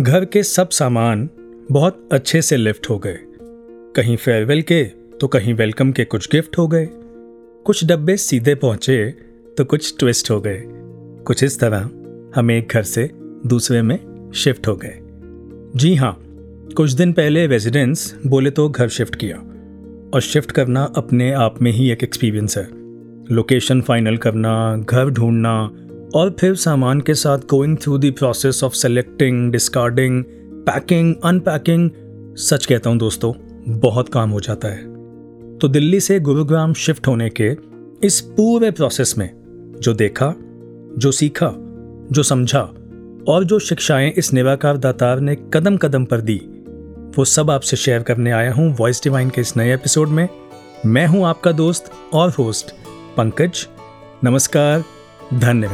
घर के सब सामान बहुत अच्छे से लिफ्ट हो गए। कहीं फेयरवेल के तो कहीं वेलकम के कुछ गिफ्ट हो गए। कुछ डब्बे सीधे पहुँचे तो कुछ ट्विस्ट हो गए। कुछ इस तरह हम एक घर से दूसरे में शिफ्ट हो गए। जी हाँ कुछ दिन पहले रेजिडेंस बोले तो घर शिफ्ट किया। और शिफ्ट करना अपने आप में ही एक एक्सपीरियंस है। लोकेशन फाइनल करना, घर ढूंढना और फिर सामान के साथ going through the process of selecting discarding packing unpacking सच कहता हूँ दोस्तों, बहुत काम हो जाता है। तो दिल्ली से गुरुग्राम शिफ्ट होने के इस पूरे प्रोसेस में जो देखा, जो सीखा, जो समझा और जो शिक्षाएँ इस निराकार दातार ने कदम कदम पर दी, वो सब आपसे शेयर करने आया हूँ वॉइस डिवाइन के इस नए एपिसोड में। मैं हूँ आपका दोस्त और होस्ट पंकज। नमस्कार धन्य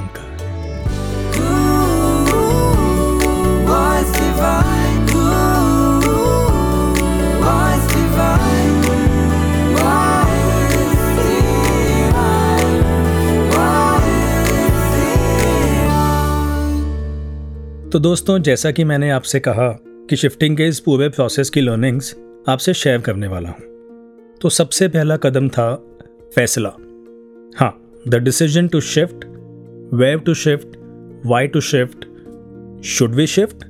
तो दोस्तों, जैसा कि मैंने आपसे कहा कि शिफ्टिंग के इस पूरे प्रोसेस की लर्निंग्स आपसे शेयर करने वाला हूँ। तो सबसे पहला कदम था फैसला। हाँ the decision to shift wave to shift why to shift should we shift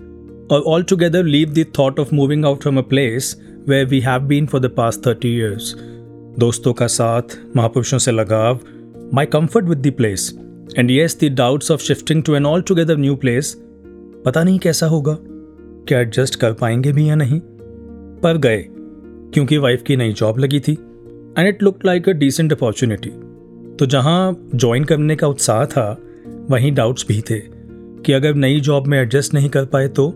altogether leave the thought of moving out from a place where we have been for the past thirty years दोस्तों का साथ, महापुरुषों से लगाव my comfort with the place and yes the doubts of shifting to an altogether new place पता नहीं कैसा होगा? क्या एडजस्ट कर पाएँगे भी या नहीं? पर गए, क्योंकि वाइफ की नई जॉब लगी थी and it look like a decent opportunity तो जहाँ ज्वाइन करने का उत्साह था, वहीं डाउट्स भी थे, कि अगर नई जॉब में एडजस्ट नहीं कर पाए तो?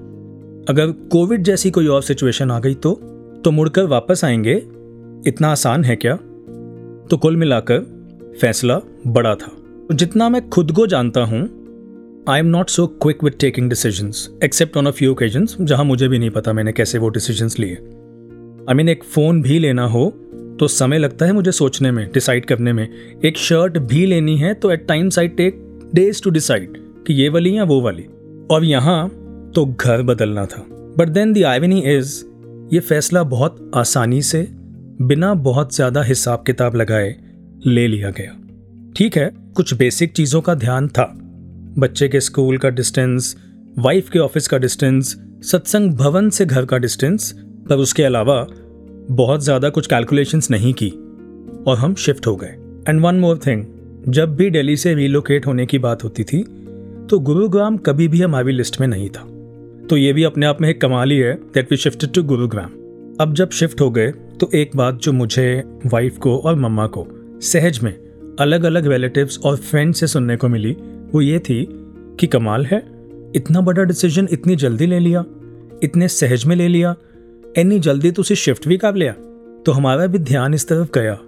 अगर कोविड जैसी कोई और सिचुएशन आ गई तो तो मुड़कर वापस आएँगे, इतना आसान है क्या? तो कुल मिलाकर, फैसला बड़ा था। जितना मैं खुद को जानता हूँ I am not so quick with taking decisions except on a few occasions जहाँ मुझे भी नहीं पता मैंने कैसे वो डिसीजंस लिए। आई मीन एक फ़ोन भी लेना हो तो समय लगता है मुझे सोचने में डिसाइड करने में। एक शर्ट भी लेनी है तो at times I take days to decide कि ये वाली या वो वाली। और यहाँ तो घर बदलना था। But then the irony is ये फैसला बहुत आसानी से, बिना बहुत ज़्यादा हिसाब किताब लगाए ले लिया गया। ठीक है, कुछ बेसिक चीज़ों का ध्यान था। बच्चे के स्कूल का डिस्टेंस वाइफ के ऑफ़िस का डिस्टेंस सत्संग भवन से घर का डिस्टेंस पर उसके अलावा बहुत ज़्यादा कुछ कैलकुलेशंस नहीं की। और हम शिफ्ट हो गए। एंड वन मोर थिंग जब भी दिल्ली से रिलोकेट होने की बात होती थी तो गुरुग्राम कभी भी हमारी लिस्ट में नहीं था। तो ये भी अपने आप में एक कमाल ही है that we shifted to Gurugram अब जब शिफ्ट हो गए तो एक बात जो मुझे वाइफ को और मम्मा को, सहज में अलग अलग रिलेटिव्स और फ्रेंड से सुनने को मिली, वो ये थी कि कमाल है, इतना बड़ा डिसीज़न इतनी जल्दी ले लिया, इतने सहज में ले लिया, इतनी जल्दी तो उसे शिफ्ट भी कर लिया तो हमारा भी ध्यान इस तरफ़ गया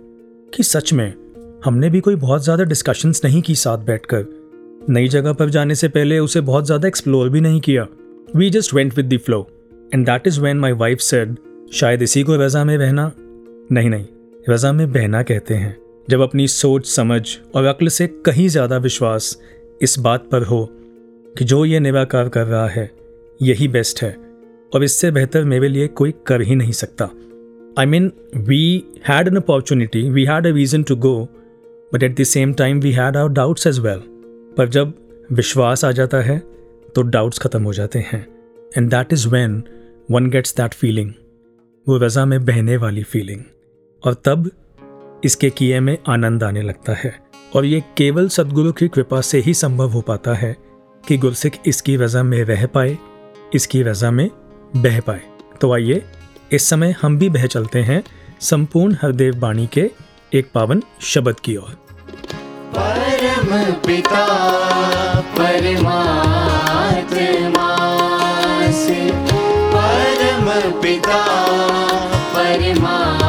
कि सच में हमने भी कोई बहुत ज़्यादा डिस्कशंस नहीं की साथ बैठकर, नई जगह पर जाने से पहले उसे बहुत ज़्यादा एक्सप्लोर भी नहीं किया। We just went with the flow and that is when my wife said शायद इसी को रज़ा में बहना? नहीं नहीं, रज़ा में बहना कहते हैं। जब अपनी सोच, समझ और अक्ल से कहीं ज़्यादा विश्वास इस बात पर हो कि जो ये निराकार कर रहा है, यही बेस्ट है और इससे बेहतर मेरे लिए कोई कर ही नहीं सकता। I mean we had an opportunity we had a reason to go but at the same time we had our doubts as well पर जब विश्वास आ जाता है तो डाउट्स ख़त्म हो जाते हैं। And that is when one gets that feeling वो रज़ा में बहने वाली फीलिंग और तब इसके किए में आनंद आने लगता है। और ये केवल सदगुरु की कृपा से ही संभव हो पाता है कि गुरसिख इसकी रजा में रह पाए, इसकी रजा में बह पाए। तो आइए, इस समय हम भी बह चलते हैं संपूर्ण हरदेव बाणी के एक पावन शब्द की ओर। पिता परमात्मा परम पिता परमात्मा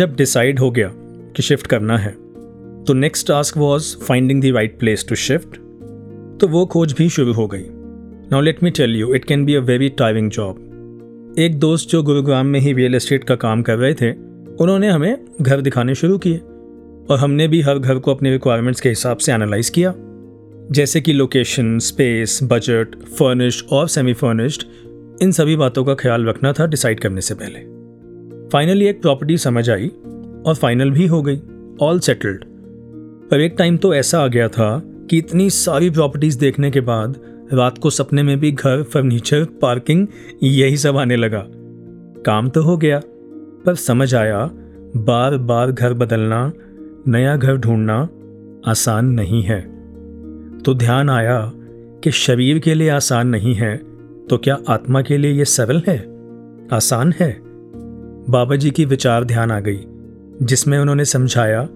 जब डिसाइड हो गया कि शिफ्ट करना है तो next task was finding the right place to shift तो वो खोज भी शुरू हो गई। Now let me tell you it can be a very tiring job एक दोस्त जो गुरुग्राम में ही रियल एस्टेट का काम कर रहे थे, उन्होंने हमें घर दिखाने शुरू किए और हमने भी हर घर को अपने रिक्वायरमेंट्स के हिसाब से एनालाइज किया। जैसे कि लोकेशन स्पेस बजट फर्निश्ड और सेमी फर्निश्ड इन सभी बातों का ख्याल रखना था डिसाइड करने से पहले। फाइनली एक प्रॉपर्टी समझ आई और फाइनल भी हो गई ऑल सेटल्ड पर एक टाइम तो ऐसा आ गया था कि इतनी सारी प्रॉपर्टीज़ देखने के बाद रात को सपने में भी घर फर्नीचर पार्किंग यही सब आने लगा। काम तो हो गया, पर समझ आया बार बार घर बदलना, नया घर ढूंढना आसान नहीं है। तो ध्यान आया कि शरीर के लिए आसान नहीं है तो क्या आत्मा के लिए यह सरल है? आसान है। बाबा जी की विचार ध्यान आ गई, जिसमें उन्होंने समझाया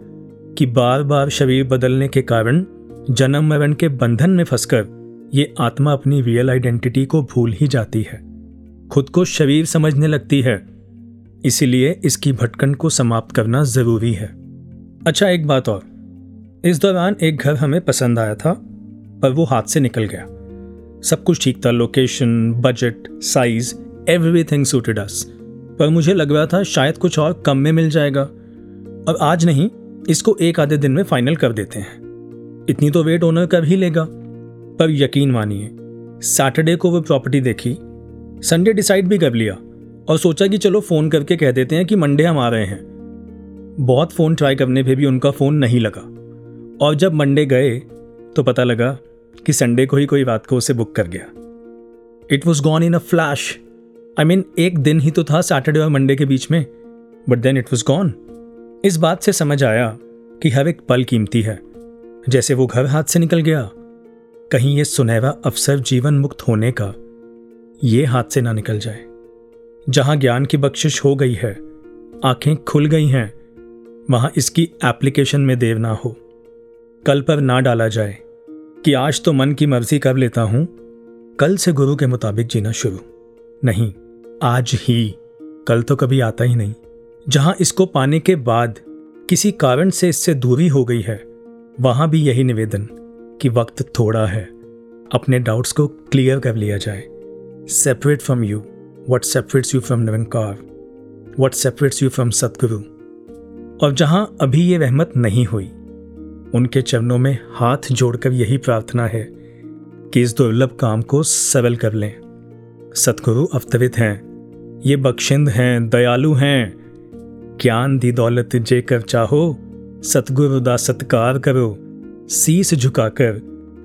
कि बार बार शरीर बदलने के कारण जन्म मरण के बंधन में फंसकर ये आत्मा अपनी रियल आइडेंटिटी को भूल ही जाती है। खुद को शरीर समझने लगती है, इसीलिए इसकी भटकन को समाप्त करना ज़रूरी है। अच्छा एक बात और। इस दौरान एक घर हमें पसंद आया था, पर वो हाथ से निकल गया। सब कुछ ठीक था location budget size everything suited us पर मुझे लग रहा था शायद कुछ और कम में मिल जाएगा। और आज नहीं, इसको एक आधे दिन में फाइनल कर देते हैं। इतनी तो वेट ओनर कर ही लेगा। पर यकीन मानिए सैटरडे को वो प्रॉपर्टी देखी संडे डिसाइड भी कर लिया और सोचा कि चलो फ़ोन करके कह देते हैं कि मंडे हम आ रहे हैं। बहुत फ़ोन ट्राई करने पे भी उनका फ़ोन नहीं लगा। और जब मंडे गए तो पता लगा कि संडे को ही कोई रात को उसे बुक कर गया। It was gone in a flash I mean एक दिन ही तो था सैटरडे और मंडे के बीच में but then it was gone इस बात से समझ आया कि हर एक पल कीमती है। जैसे वो घर हाथ से निकल गया। कहीं ये सुनहरा अवसर जीवन मुक्त होने का, ये हाथ से ना निकल जाए। जहाँ ज्ञान की बख्शिश हो गई है, आँखें खुल गई हैं, वहाँ इसकी एप्लीकेशन में देव ना हो। कल पर ना डाला जाए कि आज तो मन की मर्ज़ी कर लेता हूँ, कल से गुरु के मुताबिक जीना शुरू। नहीं आज ही, कल तो कभी आता ही नहीं। जहाँ इसको पाने के बाद किसी कारण से इससे दूरी हो गई है, वहाँ भी यही निवेदन कि वक्त थोड़ा है, अपने डाउट्स को क्लियर कर लिया जाए। Separate from you what separates you from Nirankar what separates you from Satguru और जहाँ अभी ये रहमत नहीं हुई, उनके चरणों में हाथ जोड़कर यही प्रार्थना है कि इस दुर्लभ काम को सरल कर लें। सतगुरु अवतरित हैं। ये बख्शिंद हैं, दयालु हैं। ज्ञान दी दौलत जे कर चाहो, सतगुरु दा सत्कार करो। शीस झुकाकर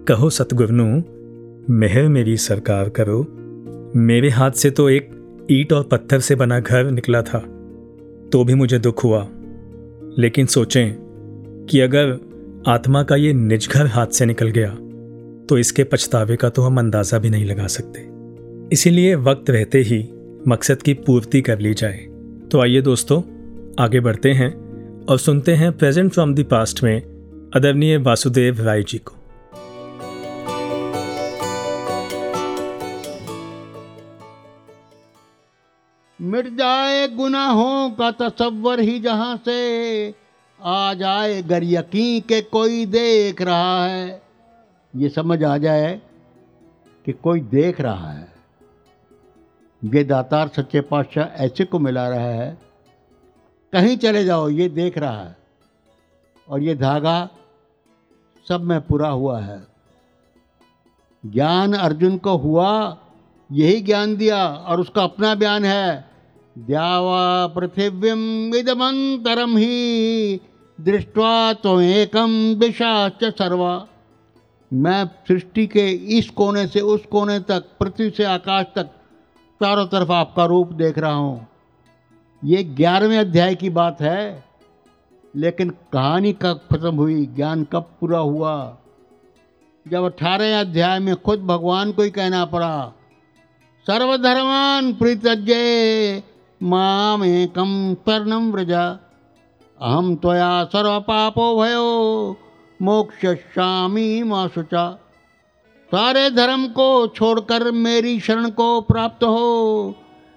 कहो सतगुरनु मेहर मेरी सरकार करो। मेरे हाथ से तो एक ईट और पत्थर से बना घर निकला था तो भी मुझे दुख हुआ। लेकिन सोचें कि अगर आत्मा का ये निज घर हाथ से निकल गया तो इसके पछतावे का तो हम अंदाज़ा भी नहीं लगा सकते। इसीलिए वक्त रहते ही मकसद की पूर्ति कर ली जाए। तो आइए दोस्तों, आगे बढ़ते हैं और सुनते हैं प्रेजेंट फ्रॉम द पास्ट में अदरणीय वासुदेव राय जी को। मिट जाए गुनाहों का तस्वर ही जहाँ से, आ जाए गर यकीन के कोई देख रहा है। ये समझ आ जाए कि कोई देख रहा है। ये दातार सच्चे पातशाह ऐसे को मिला रहा है, कहीं चले जाओ, ये देख रहा है, और ये धागा सब में पूरा हुआ है। ज्ञान अर्जुन को हुआ, यही ज्ञान दिया, और उसका अपना बयान है। द्यावा पृथिव्यम विदमंतरम ही, दृष्टवा तो एकम दिशाच सर्वा। मैं सृष्टि के इस कोने से उस कोने तक, पृथ्वी से आकाश तक चारों तरफ़ आपका रूप देख रहा हूँ। ये ग्यारहवें अध्याय की बात है, लेकिन कहानी कब खत्म हुई, ज्ञान कब पूरा हुआ? जब अठारह अध्याय में खुद भगवान को ही कहना पड़ा, सर्वधर्मान प्रीतज्ञ मामेकं स्वर्णं व्रज। अहं त्वया सर्व पापो भयो मोक्षयिष्यामि मा शुचा सारे धर्म को छोड़कर मेरी शरण को प्राप्त हो।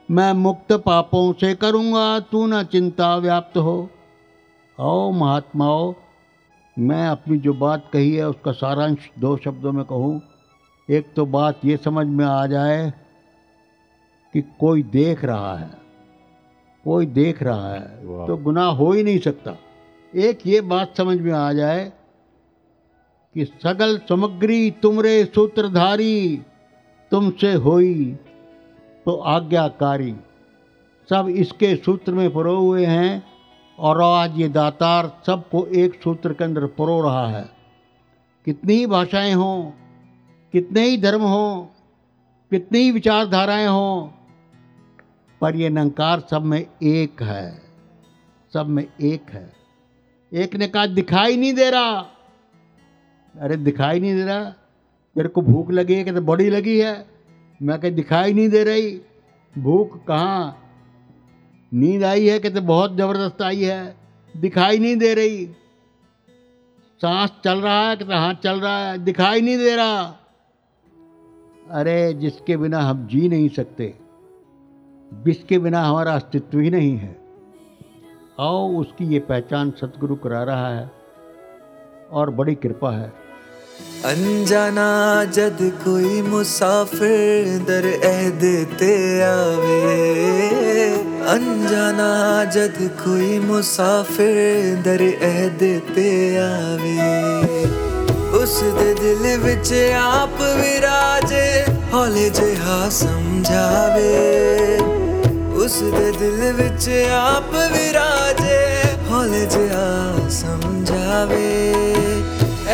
मैं मुक्त पापों से करूँगा तू न चिंता व्याप्त हो। आओ महात्माओं मैं अपनी जो बात कही है उसका सारांश दो शब्दों में कहूँ। एक तो बात ये समझ में आ जाए कि कोई देख रहा है कोई देख रहा है तो गुनाह हो ही नहीं सकता। एक ये बात समझ में आ जाए कि सगल समग्री तुमरे सूत्रधारी तुमसे होई। तो आज्ञाकारी, सब इसके सूत्र में परो हुए हैं और आज ये दातार सबको एक सूत्र के अंदर परो रहा है। कितनी ही भाषाएँ हों, कितने ही धर्म हों, कितनी ही विचारधाराएँ हों, पर ये नंकार सब में एक है, सब में एक है। एक ने कहा, दिखाई नहीं दे रहा। अरे दिखाई नहीं दे रहा। तेरे को भूख लगी है कि तो बड़ी लगी है। मैं कह दिखाई नहीं दे रही। भूख कहाँ? नींद आई है कि तो बहुत ज़बरदस्त आई है। दिखाई नहीं दे रही। सांस चल रहा है कि तो हाथ चल रहा है। दिखाई नहीं दे रहा। अरे, जिसके बिना हम जी नहीं सकते, जिसके बिना हमारा अस्तित्व ही नहीं है। आओ, उसकी ये पहचान सतगुरु करा रहा है और बड़ी कृपा है। अनजाना जद कोई मुसाफिर दर अहद ते आवे। अनजाना जद कोई मुसाफिर दर अहद ते आवे। उस दे दिल विच आप विराजे, हौले जिहा समझावे। उस दे दिल विच आप विराजे, हौले जिहा समझावे।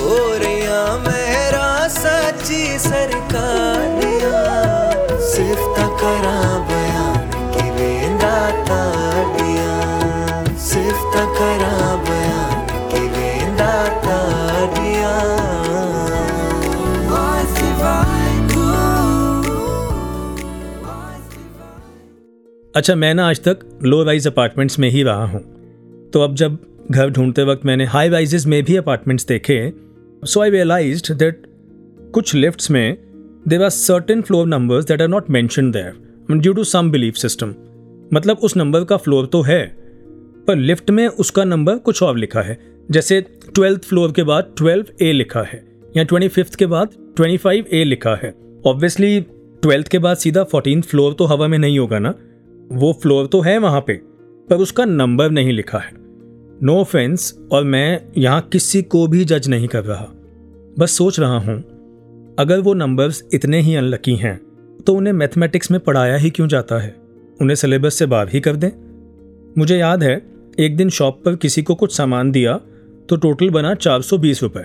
हो रिया मेरा सच्ची सरकार सिर्फ़ तकरा बयान सिर्फ़ तकरा बयान अच्छा मैं ना आज तक लो राइज अपार्टमेंट्स में ही रहा हूँ। तो अब जब घर ढूंढते वक्त मैंने हाई राइजेस में भी अपार्टमेंट्स देखे सो आई रियलाइज़ दैट कुछ लिफ्ट्स में there are certain floor numbers that are not mention there due to some belief system मतलब उस नंबर का फ्लोर तो है, पर लिफ्ट में उसका नंबर कुछ और लिखा है। जैसे ट्वेल्थ फ्लोर के बाद ट्वेल्व ए लिखा है, या ट्वेंटी फिफ्थ के बाद ट्वेंटी फाइव ए लिखा है। ऑब्वियसली ट्वेल्थ के बाद सीधा फोर्टीन फ्लोर तो हवा में नहीं होगा ना। वो फ्लोर तो है वहाँ पे, पर उसका नंबर नहीं लिखा है। नो ऑफेंस और मैं यहाँ किसी को भी जज नहीं कर रहा। बस सोच रहा हूँ, अगर वो नंबर्स इतने ही अनलकी हैं तो उन्हें मैथमेटिक्स में पढ़ाया ही क्यों जाता है? उन्हें सिलेबस से बाहर ही कर दें? मुझे याद है, एक दिन शॉप पर किसी को कुछ सामान दिया तो टोटल बना चार सौ बीस रुपये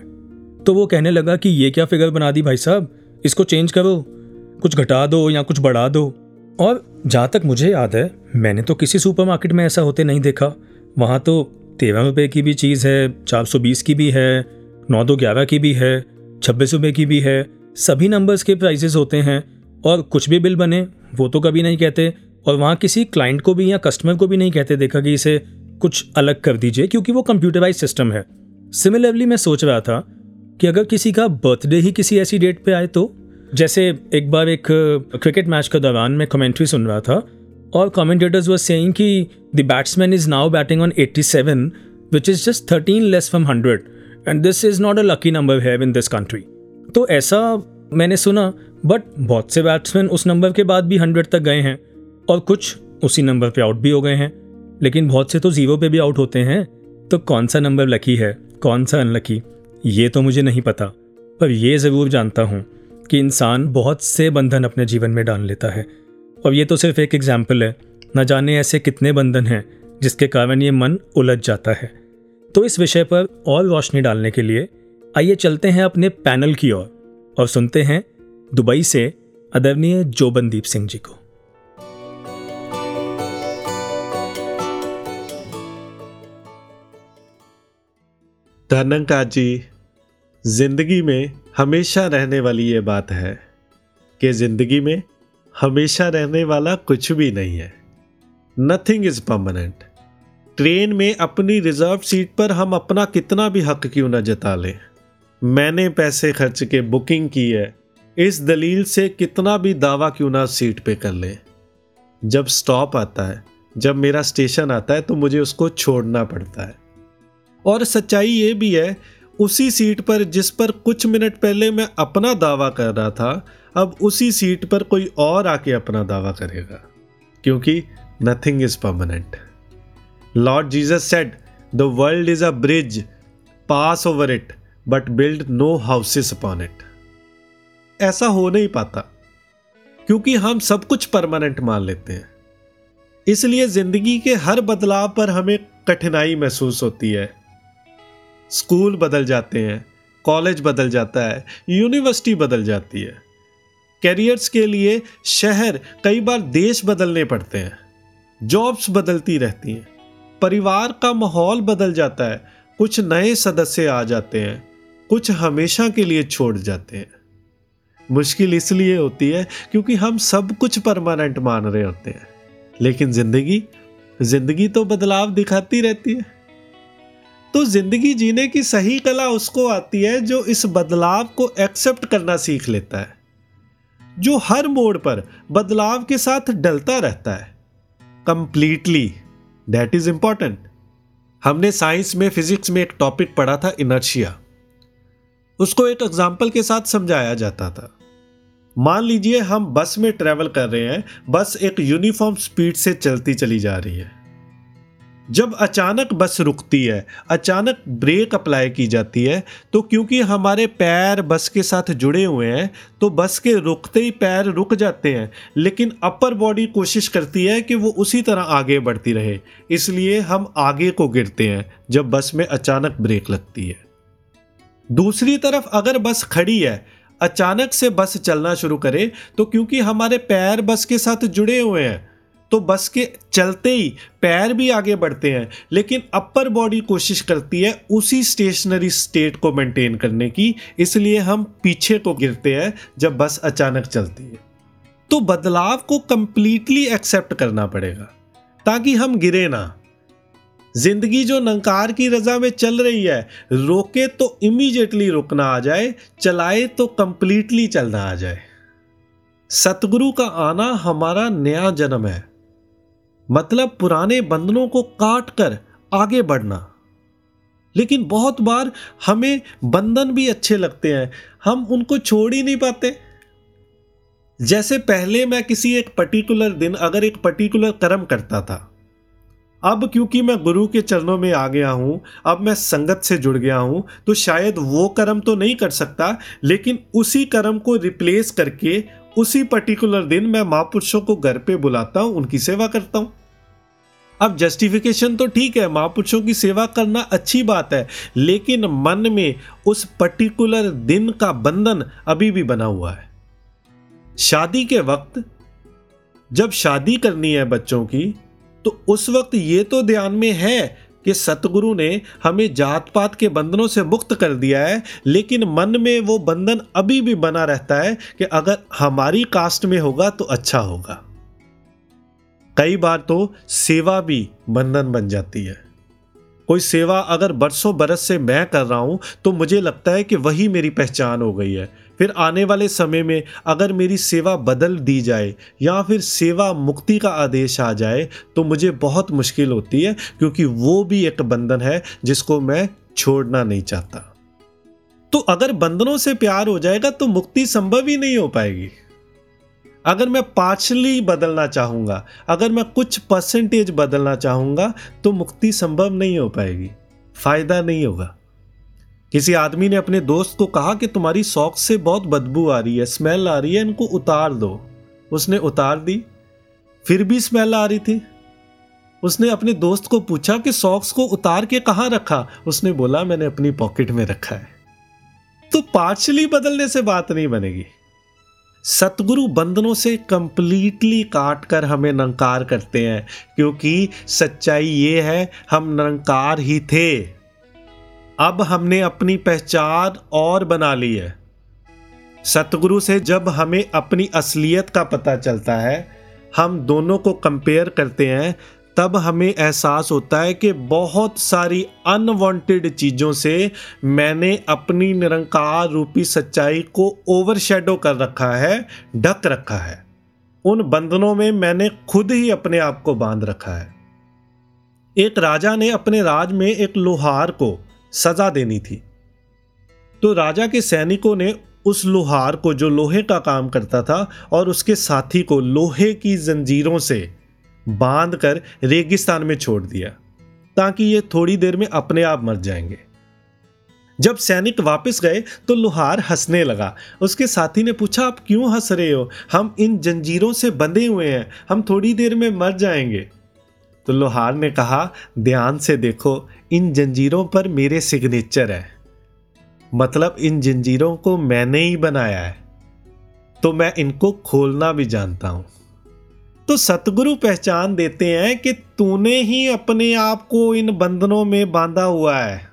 तो वो कहने लगा कि ये क्या फिगर बना दी भाई साहब? इसको चेंज करो। कुछ घटा दो या कुछ बढ़ा दो। और जहाँ तक मुझे याद है, मैंने तो किसी सुपरमार्केट में ऐसा होते नहीं देखा। वहाँ तो तेरह रुपये की भी चीज़ है, चार सौ बीस की भी है, नौ दो ग्यारह की भी है, छब्बीस रुपये की भी है, सभी नंबर्स के प्राइजेस होते हैं और कुछ भी बिल बने, वो तो कभी नहीं कहते और वहाँ किसी क्लाइंट को भी या कस्टमर को भी नहीं कहते, देखा कि इसे कुछ अलग कर दीजिए क्योंकि वो कंप्यूटराइज सिस्टम है। सिमिलरली मैं सोच रहा था कि अगर किसी का बर्थडे ही किसी ऐसी डेट पे आए तो जैसे एक बार एक क्रिकेट मैच के दौरान मैं कमेंट्री सुन रहा था और कमेंटेटर्स वर सेइंग कि the batsman is now batting on 87 which is just 13 less from 100 and this is not a lucky number have in this country तो ऐसा मैंने सुना बट बहुत से बैट्समैन उस नंबर के बाद भी 100 तक गए हैं और कुछ उसी नंबर पे आउट भी हो गए हैं। लेकिन बहुत से तो ज़ीरो पे भी आउट होते हैं। तो कौन सा नंबर लकी है? कौन सा अनलकी ये तो मुझे नहीं पता। पर ये ज़रूर जानता हूँ कि इंसान बहुत से बंधन अपने जीवन में डाल लेता है। और ये तो सिर्फ़ एक एग्ज़ाम्पल है। न जाने ऐसे कितने बंधन हैं जिसके कारण ये मन उलझ जाता है। तो इस विषय पर और रोशनी डालने के लिए आइए चलते हैं अपने पैनल की ओर और, सुनते हैं दुबई से आदरणीय जोबनदीप सिंह जी को। धनंका जी ज़िंदगी में हमेशा रहने वाली ये बात है कि ज़िंदगी में हमेशा रहने वाला कुछ भी नहीं है। नथिंग इज़ परमानेंट ट्रेन में अपनी रिज़र्व सीट पर हम अपना कितना भी हक क्यों ना जता लें। मैंने पैसे खर्च के बुकिंग की है। इस दलील से कितना भी दावा क्यों ना सीट पे कर लें। जब स्टॉप आता है, जब मेरा स्टेशन आता है तो मुझे उसको छोड़ना पड़ता है। और सच्चाई ये भी है, उसी सीट पर जिस पर कुछ मिनट पहले मैं अपना दावा कर रहा था अब उसी सीट पर कोई और आके अपना दावा करेगा, क्योंकि nothing is permanent Lord Jesus said the world is a bridge pass over it but build no houses upon it ऐसा हो नहीं पाता, क्योंकि हम सब कुछ परमानेंट मान लेते हैं। इसलिए ज़िंदगी के हर बदलाव पर हमें कठिनाई महसूस होती है। स्कूल बदल जाते हैं कॉलेज बदल जाता है यूनिवर्सिटी बदल जाती है। कैरियर्स के लिए शहर कई बार देश बदलने पड़ते हैं। जॉब्स बदलती रहती हैं। परिवार का माहौल बदल जाता है। कुछ नए सदस्य आ जाते हैं। कुछ हमेशा के लिए छोड़ जाते हैं। मुश्किल इसलिए होती है क्योंकि हम सब कुछ परमानेंट मान रहे होते हैं। लेकिन ज़िंदगी ज़िंदगी तो बदलाव दिखाती रहती है। तो ज़िंदगी जीने की सही कला उसको आती है जो इस बदलाव को एक्सेप्ट करना सीख लेता है। जो हर मोड़ पर बदलाव के साथ डलता रहता है। कंप्लीटली दैट इज़ इंपॉर्टेंट हमने साइंस में फिजिक्स में एक टॉपिक पढ़ा था इनर्शिया उसको एक एग्ज़ाम्पल के साथ समझाया जाता था। मान लीजिए हम बस में ट्रेवल कर रहे हैं, बस एक यूनिफॉर्म स्पीड से चलती चली जा रही है। जब अचानक बस रुकती है, अचानक ब्रेक अप्लाई की जाती है तो क्योंकि हमारे पैर बस के साथ जुड़े हुए हैं तो बस के रुकते ही पैर रुक जाते हैं, लेकिन अपर बॉडी कोशिश करती है कि वो उसी तरह आगे बढ़ती रहे। इसलिए हम आगे को गिरते हैं, जब बस में अचानक ब्रेक लगती है। दूसरी तरफ़ अगर बस खड़ी है, अचानक से बस चलना शुरू करे तो क्योंकि हमारे पैर बस के साथ जुड़े हुए हैं तो बस के चलते ही पैर भी आगे बढ़ते हैं, लेकिन अपर बॉडी कोशिश करती है उसी स्टेशनरी स्टेट को मेंटेन करने की, इसलिए हम पीछे को गिरते हैं जब बस अचानक चलती है। तो बदलाव को कंप्लीटली एक्सेप्ट करना पड़ेगा, ताकि हम गिरे ना। ज़िंदगी जो नंकार की रजा में चल रही है, रोके तो इमीडिएटली रुकना आ जाए, चलाए तो कंप्लीटली चलना आ जाए। सतगुरु का आना हमारा नया जन्म है। मतलब पुराने बंधनों को काट कर आगे बढ़ना। लेकिन बहुत बार हमें बंधन भी अच्छे लगते हैं, हम उनको छोड़ ही नहीं पाते। जैसे पहले मैं किसी एक पर्टिकुलर दिन अगर एक पर्टिकुलर कर्म करता था, अब क्योंकि मैं गुरु के चरणों में आ गया हूँ, अब मैं संगत से जुड़ गया हूँ तो शायद वो कर्म तो नहीं कर सकता, लेकिन उसी कर्म को रिप्लेस करके उसी पर्टिकुलर दिन मैं महापुरुषों को घर पे बुलाता हूँ, उनकी सेवा करता हूँ। अब जस्टिफिकेशन तो ठीक है, महापुरुषों की सेवा करना अच्छी बात है, लेकिन मन में उस पर्टिकुलर दिन का बंधन अभी भी बना हुआ है। शादी के वक्त, जब शादी करनी है बच्चों की तो उस वक्त ये तो ध्यान में है कि सतगुरु ने हमें जात पात के बंधनों से मुक्त कर दिया है, लेकिन मन में वो बंधन अभी भी बना रहता है कि अगर हमारी कास्ट में होगा तो अच्छा होगा। कई बार तो सेवा भी बंधन बन जाती है। कोई सेवा अगर बरसों बरस से मैं कर रहा हूँ तो मुझे लगता है कि वही मेरी पहचान हो गई है। फिर आने वाले समय में अगर मेरी सेवा बदल दी जाए या फिर सेवा मुक्ति का आदेश आ जाए तो मुझे बहुत मुश्किल होती है, क्योंकि वो भी एक बंधन है जिसको मैं छोड़ना नहीं चाहता। तो अगर बंधनों से प्यार हो जाएगा तो मुक्ति संभव ही नहीं हो पाएगी। अगर मैं पार्शली बदलना चाहूँगा, अगर मैं कुछ परसेंटेज बदलना चाहूँगा तो मुक्ति संभव नहीं हो पाएगी। फ़ायदा नहीं होगा। किसी आदमी ने अपने दोस्त को कहा कि तुम्हारी सॉक्स से बहुत बदबू आ रही है स्मेल आ रही है, इनको उतार दो। उसने उतार दी, फिर भी स्मेल आ रही थी। उसने अपने दोस्त को पूछा कि सॉक्स को उतार के कहाँ रखा? उसने बोला, मैंने अपनी पॉकेट में रखा है। तो पार्शली बदलने से बात नहीं बनेगी। सतगुरु बंधनों से कंप्लीटली काट कर हमें नंकार करते हैं, क्योंकि सच्चाई ये है, हम नंकार ही थे। अब हमने अपनी पहचान और बना ली है। सतगुरु से जब हमें अपनी असलियत का पता चलता है, हम दोनों को कंपेयर करते हैं, तब हमें एहसास होता है कि बहुत सारी अनवांटेड चीज़ों से मैंने अपनी निरंकार रूपी सच्चाई को ओवरशेडो कर रखा है, ढक रखा है। उन बंधनों में मैंने खुद ही अपने आप को बाँध रखा है। एक राजा ने अपने राज में एक लोहार को सजा देनी थी। तो राजा के सैनिकों ने उस लोहार को जो लोहे का काम करता था और उसके साथी को लोहे की जंजीरों से बाँध कर रेगिस्तान में छोड़ दिया, ताकि ये थोड़ी देर में अपने आप मर जाएँगे। जब सैनिक वापस गए तो लोहार हंसने लगा। उसके साथी ने पूछा, आप क्यों हंस रहे हो? हम इन जंजीरों से बंधे हुए हैं। हम थोड़ी देर में मर जाएँगे। तो लोहार ने कहा, ध्यान से देखो इन जंजीरों पर मेरे सिग्नेचर है। मतलब इन जंजीरों को मैंने ही बनाया है। तो मैं इनको खोलना भी जानता हूँ। तो सतगुरु पहचान देते हैं कि तूने ही अपने आप को इन बंधनों में बांधा हुआ है।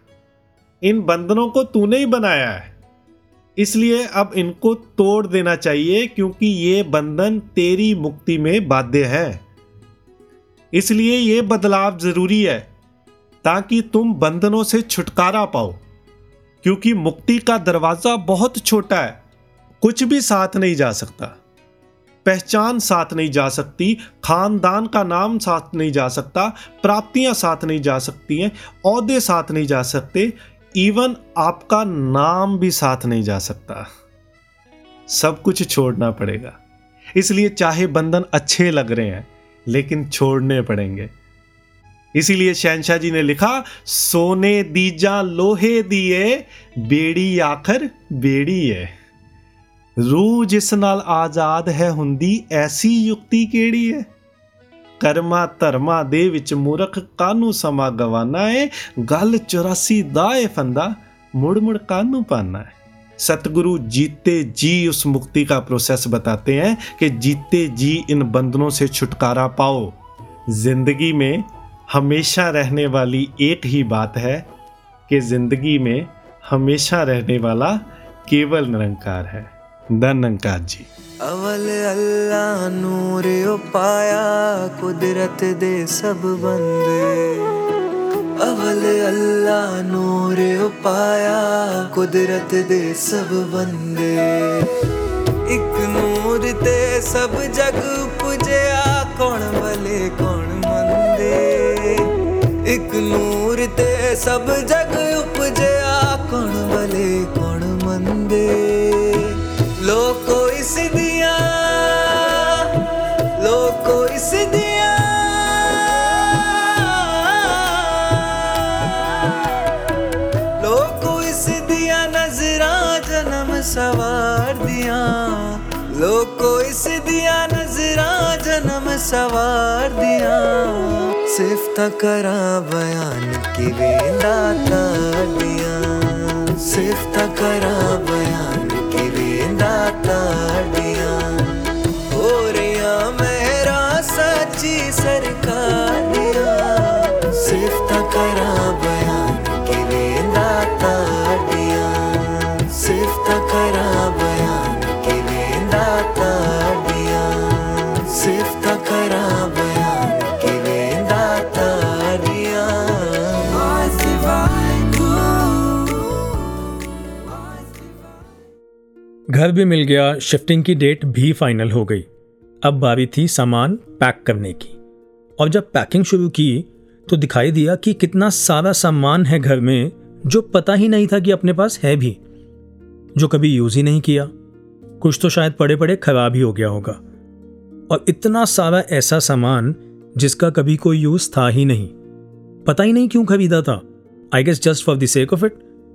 इन बंधनों को तूने ही बनाया है। इसलिए अब इनको तोड़ देना चाहिए क्योंकि ये बंधन तेरी मुक्ति में बाध्य है। इसलिए ये बदलाव ज़रूरी है। ताकि तुम बंधनों से छुटकारा पाओ, क्योंकि मुक्ति का दरवाज़ा बहुत छोटा है, कुछ भी साथ नहीं जा सकता। पहचान साथ नहीं जा सकती, खानदान का नाम साथ नहीं जा सकता, प्राप्तियाँ साथ नहीं जा सकती हैं, औहदे साथ नहीं जा सकते इवन आपका नाम भी साथ नहीं जा सकता। सब कुछ छोड़ना पड़ेगा। इसलिए चाहे बंधन अच्छे लग रहे हैं, लेकिन छोड़ने पड़ेंगे। इसीलिए शहनशाह जी ने लिखा सोने दीजा लोहे दिए बेड़ी आखर बेड़ी है ਰੂ ਜਿਸ ਨਾਲ ਆਜ਼ਾਦ ਹੈ ਹੁੰਦੀ ਐਸੀ ਯੁਕਤੀ ਕਿਹੜੀ ਹੈ ਕਰਮਾ ਧਰਮਾ ਦੇ ਵਿੱਚ ਮੂਰਖ ਕਾਨੂੰ ਸਮਾ ਗਵਾਨਾ ਹੈ ਗੱਲ 84 ਦਾ ਏ ਫੰਦਾ मुड़ मुड़ कानू पाना है सतगुरु जीते जी उस मुक्ति का प्रोसेस बताते हैं कि जीते जी इन बंधनों से छुटकारा पाओ जिंदगी में हमेशा रहने वाली एक ही बात है कि ज़िंदगी में हमेशा रहने वाला केवल निरंकार है। निरंकार जी। अवल अल्लाह नूर पाया कुदरत दे सब बंदे। अवल अल्लाह नूर पाया कुदरत दे सब बंदे। एक नूर ते सब जग पुजया, कौन भले कौन ਇੱਕ ਨੂਰ ਤੇ ਸਭ ਜਗ ਉਪਜਿਆ ਕੌਣ ਭਲੇ ਕੌਣ ਮੰਦੇ ਲੋਕੋ ਇਸ ਦੀਆਂ ਲੋਕੋ ਇਸ ਦੀਆਂ ਲੋਕੋ ਇਸ ਦੀਆਂ ਨਜ਼ਰਾਂ ਜਨਮ ਸਵਾਰ ਦੀਆਂ ਲੋਕੋ ਇਸ ਦੀਆਂ ਨਜ਼ਰਾਂ ਜਨਮ ਸਵਾਰ ਦੀਆਂ सिफ्त करा बयान की वेंदा ताड़ियाँ। सिफ्त करा बयान की वेंदा ताड़ियाँ। हो रिया मेरा सच्ची सरकारियाँ। सिफ्त करा घर भी मिल गया शिफ्टिंग की डेट भी फाइनल हो गई। अब बारी थी सामान पैक करने की। और जब पैकिंग शुरू की तो दिखाई दिया कि कितना सारा सामान है घर में, जो पता ही नहीं था कि अपने पास है भी, जो कभी यूज़ ही नहीं किया। कुछ तो शायद पड़े पड़े खराब ही हो गया होगा। और इतना सारा ऐसा सामान, जिसका कभी कोई यूज़ था ही नहीं। पता ही नहीं क्यों खरीदा था। I guess just for the sake of it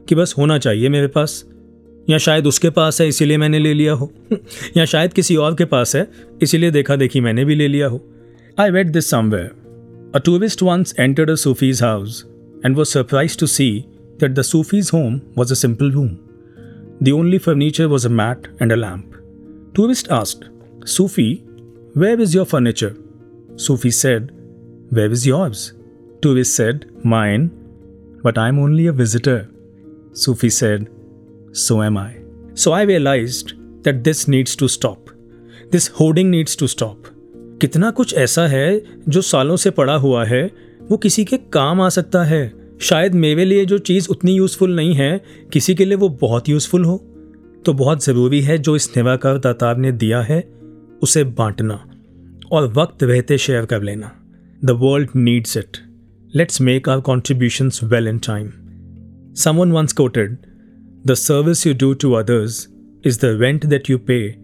कि बस होना चाहिए मेरे पास। या शायद उसके पास है, इसीलिए मैंने ले लिया हो। या शायद किसी और के पास है, इसीलिए देखा देखी मैंने भी ले लिया हो। I read this somewhere a tourist once entered a Sufi's house and was surprise to see that the Sufi's home was a simple room the only furniture was a mat and a lamp tourist asked Sufi where is your furniture Sufi said where is yours tourist said mine but I am only a visitor Sufi said So am I. So I realized that this needs to stop. This hoarding needs to stop. कितना कुछ ऐसा है जो सालों से पड़ा हुआ है, वो किसी के काम आ सकता है शायद मेरे लिए जो चीज़ उतनी यूज़फुल नहीं है, किसी के लिए वो बहुत यूज़फुल हो तो बहुत ज़रूरी है जो इस निवाकार दातार ने दिया है, उसे बांटना और वक्त रहते शेयर कर लेना the world needs it let's make our contributions well in time someone once quoted the service you do to others is the rent that you pay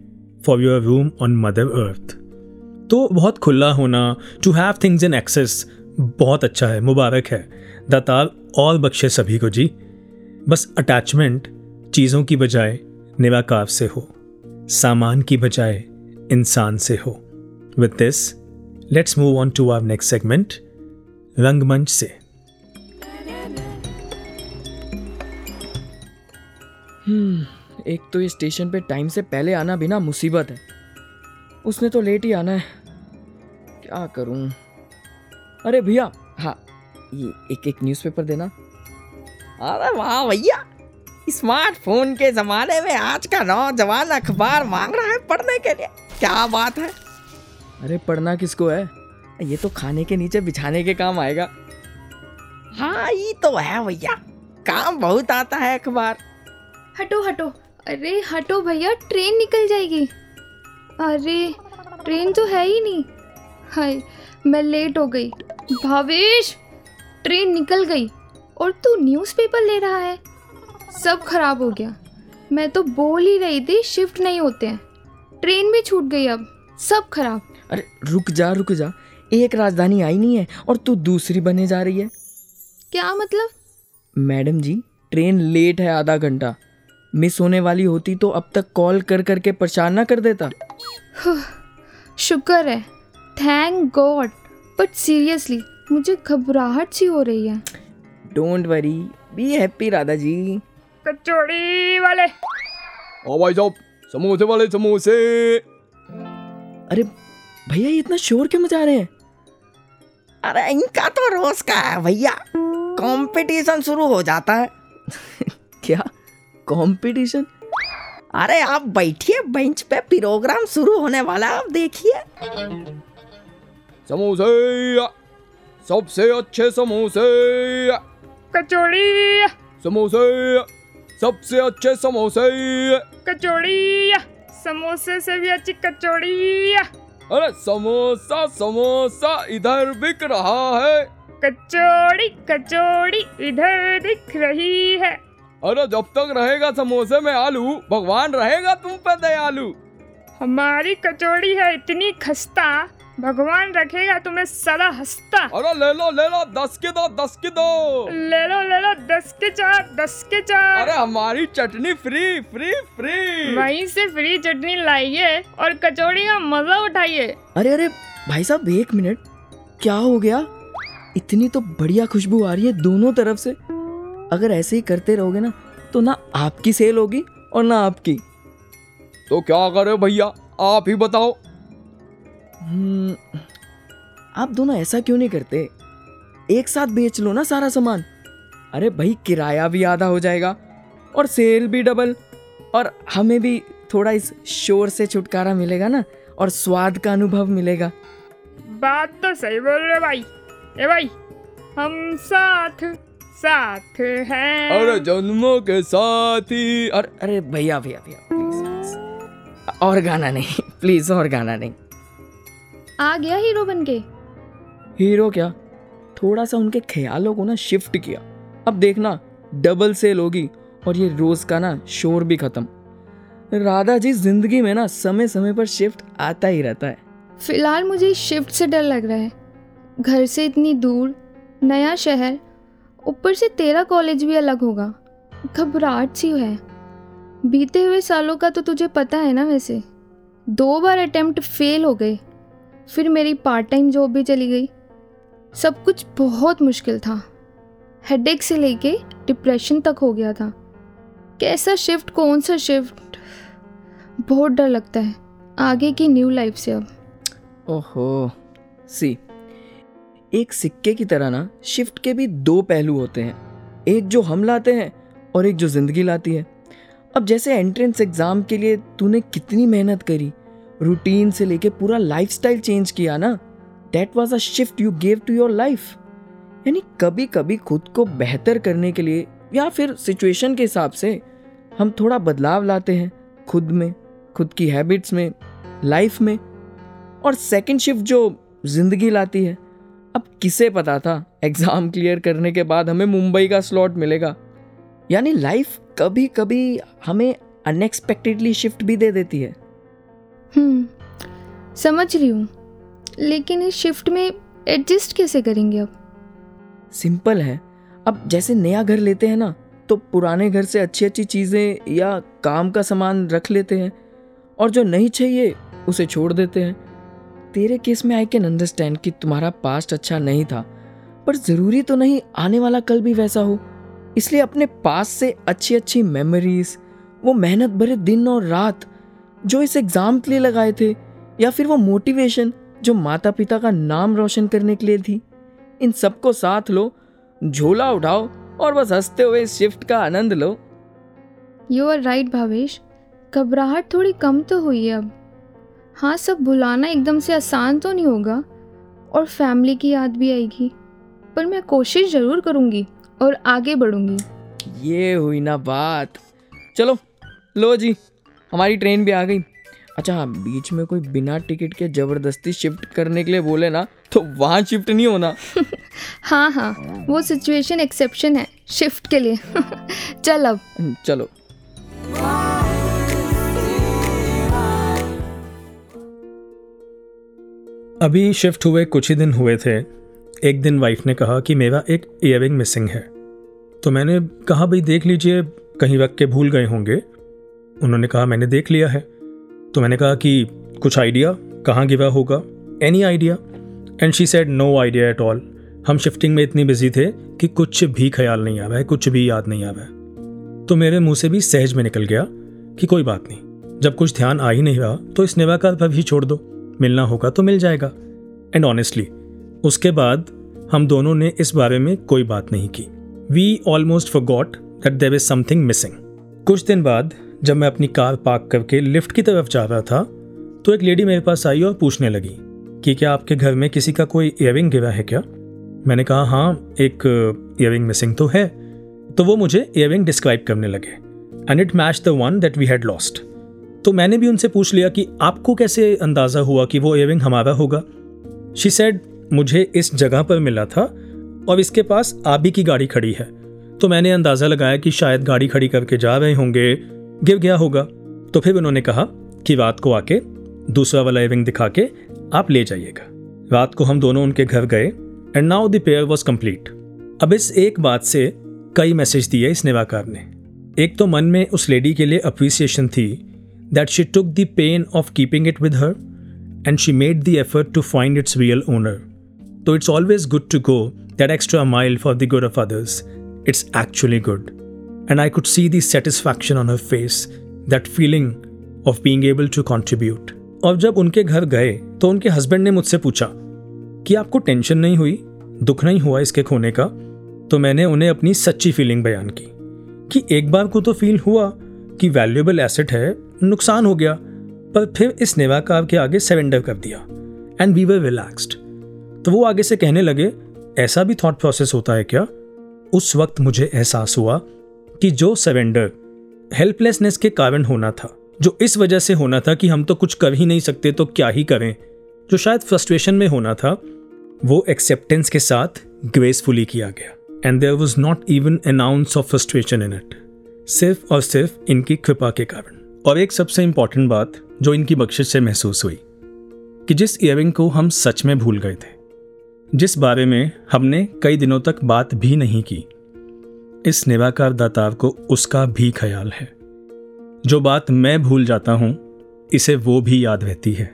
for your room on mother earth तो बहुत खुला होना to have things in excess बहुत अच्छा है, मुबारक है। दातार, और बख्शे सभी को जी। बस अटैचमेंट चीज़ों की बजाय निराकार से हो। सामान की बजाय इंसान से हो। With this let's move on to our next segment रंगमंच से। एक तो ये स्टेशन पे टाइम से पहले आना भी ना मुसीबत है। उसने तो लेट ही आना है। क्या करूँ? अरे भैया हाँ ये एक एक न्यूज़पेपर देना। अरे वाह भैया स्मार्टफ़ोन के ज़माने में आज का नौजवान अखबार मांग रहा है पढ़ने के लिए। क्या बात है? अरे पढ़ना किसको है? ये तो खाने के नीचे बिछाने के काम आएगा। हाँ ये तो है भैया, काम बहुत आता है अखबार। हटो हटो। अरे हटो भैया ट्रेन निकल जाएगी। अरे ट्रेन तो है ही नहीं। हाय मैं लेट हो गई। भावेश ट्रेन निकल गई। और तू न्यूज़पेपर ले रहा है। सब खराब हो गया। मैं तो बोल ही रही थी शिफ्ट नहीं होते हैं। ट्रेन भी छूट गई अब। सब खराब। अरे रुक जा रुक जा। एक राजधानी आई नहीं है और तू दूसरी बने जा रही है। क्या मतलब? मैडम जी ट्रेन लेट है आधा घंटा। मिस होने वाली होती तो अब तक कॉल कर कर के परेशान ना कर देता। शुक्र है। थैंक गॉड बट सीरियसली मुझे घबराहट सी हो रही है। Don't worry be happy Radha ji. कचौड़ी वाले। ओ भाई साहब समोसे वाले समोसे। अरे भैया ये इतना शोर क्यों मचा रहे हैं? अरे इनका तो रोज का है भैया। कंपटीशन शुरू हो जाता है। कंपटीशन अरे आप बैठिए बेंच पे प्रोग्राम शुरू होने वाला आप देखिए। समोसे सबसे अच्छे समोसे। कचौड़ी। समोसे सबसे अच्छे समोसे। कचौड़ी। समोसे से भी अच्छी कचौड़ी। अरे समोसा समोसा इधर बिक रहा है। कचौड़ी कचौड़ी इधर दिख रही है। अरे जब तक रहेगा समोसे में आलू भगवान रहेगा तुम पे दयालु। हमारी कचौड़ी है इतनी खस्ता भगवान रखेगा तुम्हें सदा हंसता। अरे ले लो ले लो दस के दो दस के दो। ले लो ले लो दस के चार दस के चार। अरे हमारी चटनी फ्री फ्री फ्री। वहीं से फ्री चटनी लाइए और कचौड़ी का मज़ा उठाइए। अरे अरे भाई साहब एक मिनट। क्या हो गया? इतनी तो बढ़िया खुशबू आ रही है दोनों तरफ़ से। अगर ऐसे ही करते रहोगे ना तो ना आपकी सेल होगी और ना आपकी। तो क्या करे भैया? आप ही बताओ। हम्म, आप दोनों ऐसा क्यों नहीं करते? एक साथ बेच लो ना सारा सामान। अरे भाई किराया भी आधा हो जाएगा और सेल भी डबल और हमें भी थोड़ा इस शोर से छुटकारा मिलेगा ना और स्वाद का अनुभव मिलेगा। बात तो सही बोल रहे भाई। ए भाई हम साथ साथ हैं। अरे जन्मों के साथ ही। अरे अरे भैया भैया भैया प्लीज़ और गाना नहीं प्लीज़ और गाना नहीं। आ गया हीरो बन के। हीरो क्या? थोड़ा सा उनके ख्यालों को ना शिफ्ट किया। अब देखना डबल सेल होगी और ये रोज का ना शोर भी खत्म। राधा जी ज़िंदगी में ना समय समय पर शिफ्ट आता ही रहता है। फ़िलहाल मुझे शिफ्ट से डर लग रहा है। घर से इतनी दूर नया शहर ऊपर से तेरा कॉलेज भी अलग होगा। घबराहट सी है। बीते हुए सालों का तो तुझे पता है ना वैसे। दो बार अटेम्प्ट फेल हो गए। फिर मेरी पार्ट टाइम जॉब भी चली गई। सब कुछ बहुत मुश्किल था। हेडेक से लेके डिप्रेशन तक हो गया था। कैसा शिफ्ट कौन सा शिफ्ट बहुत डर लगता है। आगे की न्यू लाइफ से अब। ओहो सी एक सिक्के की तरह ना शिफ्ट के भी दो पहलू होते हैं। एक जो हम लाते हैं और एक जो ज़िंदगी लाती है। अब जैसे एंट्रेंस एग्ज़ाम के लिए तूने कितनी मेहनत करी रूटीन से लेके पूरा लाइफस्टाइल चेंज किया ना that was a shift you gave to your life यानी कभी कभी खुद को बेहतर करने के लिए या फिर सिचुएशन के हिसाब से हम थोड़ा बदलाव लाते हैं, खुद में, खुद की हैबिट्स में लाइफ में। और सेकंड शिफ्ट जो ज़िंदगी लाती है अब किसे पता था? एग्ज़ाम क्लियर करने के बाद हमें मुंबई का स्लॉट मिलेगा। यानी लाइफ कभी कभी हमें अनएक्सपेक्टेडली शिफ्ट भी दे देती है। हम्म समझ रही हूँ। लेकिन इस शिफ्ट में एडजस्ट कैसे करेंगे अब? सिंपल है। अब जैसे नया घर लेते हैं ना तो पुराने घर से अच्छी अच्छी चीज़ें या काम का सामान रख लेते हैं और जो नहीं चाहिए उसे छोड़ देते हैं। तेरे केस में आई कैन अंडरस्टैंड कि तुम्हारा पास्ट अच्छा नहीं था, पर ज़रूरी तो नहीं आने वाला कल भी वैसा हो। इसलिए अपने पास से अच्छी अच्छी मेमोरीज वो मेहनत भरे दिन और रात, जो इस एग्ज़ाम के लिए लगाए थे, या फिर वो मोटिवेशन जो माता पिता का नाम रोशन करने के लिए थी, इन सबको साथ लो, झोला उठाओ और बस हँसते हुए शिफ्ट का आनंद लो। You are right Bhavesh. घबराहट थोड़ी कम तो हुई है अब। हाँ सब भुलाना एकदम से आसान तो नहीं होगा और फैमिली की याद भी आएगी पर मैं कोशिश ज़रूर करूँगी और आगे बढ़ूँगी। ये हुई ना बात। चलो लो जी हमारी ट्रेन भी आ गई। अच्छा हाँ बीच में कोई बिना टिकट के ज़बरदस्ती शिफ्ट करने के लिए बोले ना तो वहाँ शिफ्ट नहीं होना। हाँ हाँ वो सिचुएशन एक्सेप्शन है शिफ्ट के लिए। चल अब। चलो। अभी शिफ्ट हुए कुछ ही दिन हुए थे। एक दिन वाइफ ने कहा कि मेरा एक इयर मिसिंग है। तो मैंने कहा, भाई देख लीजिए, कहीं रख के भूल गए होंगे। उन्होंने कहा, मैंने देख लिया है। तो मैंने कहा कि, कुछ आइडिया कहाँ गिरा होगा? Any idea and she said no idea at all हम शिफ्टिंग में इतनी बिज़ी थे कि कुछ भी ख्याल नहीं आ रहा है कुछ भी याद नहीं आ रहा है तो मेरे मुँह से भी सहज में निकल गया कि कोई बात नहीं, जब कुछ ध्यान आ ही नहीं रहा तो इस निवाकार पर भी छोड़ दो। मिलना होगा तो मिल जाएगा। एंड ऑनेस्टली उसके बाद हम दोनों ने इस बारे में कोई बात नहीं की। We almost forgot that there is something missing कुछ दिन बाद जब मैं अपनी कार पार्क करके लिफ्ट की तरफ़ जा रहा था तो एक लेडी मेरे पास आई और पूछने लगी कि क्या आपके घर में किसी का कोई इयरिंग गिरा है क्या? मैंने कहा हाँ एक इयरिंग मिसिंग तो है। तो वो मुझे इयरिंग डिस्क्राइब करने लगे। And it match the one that we had lost तो मैंने भी उनसे पूछ लिया कि आपको कैसे अंदाज़ा हुआ कि वो इयरिंग हमारा होगा? शी सेड मुझे इस जगह पर मिला था और इसके पास आबी की गाड़ी खड़ी है। तो मैंने अंदाज़ा लगाया कि शायद गाड़ी खड़ी करके जा रहे होंगे, गिर गया होगा। तो फिर उन्होंने कहा कि रात को आके दूसरा वाला इयरिंग दिखा के आप ले जाइएगा। रात को हम दोनों उनके घर गए and now the pair was complete अब इस एक बात से कई मैसेज दिए इस निवाकार ने। एक तो मन में उस लेडी के लिए अप्रिसिएशन थी that she took the pain of keeping it with her and she made the effort to find its real owner. Though it's always good to go that extra mile for the good of others, it's actually good. And I could see the satisfaction on her face, that feeling of being able to contribute. और जब उनके घर गए तो उनके husband ने मुझसे पूछा कि आपको टेंशन नहीं हुई दुख नहीं हुआ इसके खोने का तो मैंने उन्हें अपनी सच्ची फीलिंग बयान की कि एक बार को तो फील हुआ कि वैल्यूएबल एसेट है, नुकसान हो गया, पर फिर इस नेवाकार के आगे सरेंडर कर दिया एंड वी वर रिलैक्सड तो वो आगे से कहने लगे, ऐसा भी थॉट प्रोसेस होता है क्या? उस वक्त मुझे एहसास हुआ कि जो सरेंडर हेल्पलेसनेस के कारण होना था, जो इस वजह से होना था कि हम तो कुछ कर ही नहीं सकते तो क्या ही करें? जो शायद फ्रस्ट्रेशन में होना था, वो एक्सेप्टेंस के साथ ग्रेसफुली किया गया and there was not even an ounce of frustration in it सिर्फ़ और सिर्फ़ इनकी कृपा के कारण। और एक सबसे इंपॉर्टेंट बात जो इनकी बख्शिश से महसूस हुई, कि जिस इयरिंग को हम सच में भूल गए थे, जिस बारे में हमने कई दिनों तक बात भी नहीं की, इस निवाकार दातार को उसका भी ख्याल है। जो बात मैं भूल जाता हूँ, इसे वो भी याद रहती है।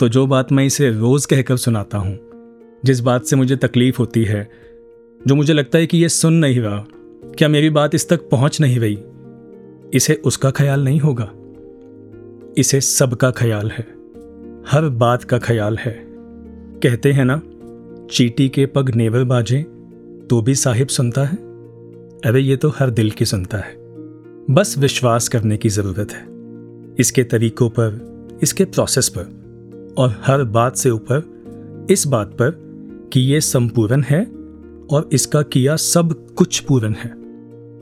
तो जो बात मैं इसे रोज़ कहकर सुनाता हूँ, जिस बात से मुझे तकलीफ़ होती है, जो मुझे लगता है कि ये सुन नहीं रहा क्या मेरी बात इस तक पहुँच नहीं रही इसे उसका ख्याल नहीं होगा। इसे सबका ख्याल है। हर बात का ख्याल है। कहते हैं ना, चीटी के पग नेवर बाजे तो भी साहिब सुनता है? अरे, ये तो हर दिल की सुनता है। बस विश्वास करने की ज़रूरत है। इसके तरीकों पर, इसके प्रोसेस पर, और हर बात से ऊपर, इस बात पर कि ये संपूर्ण है और इसका किया सब कुछ पूर्ण है।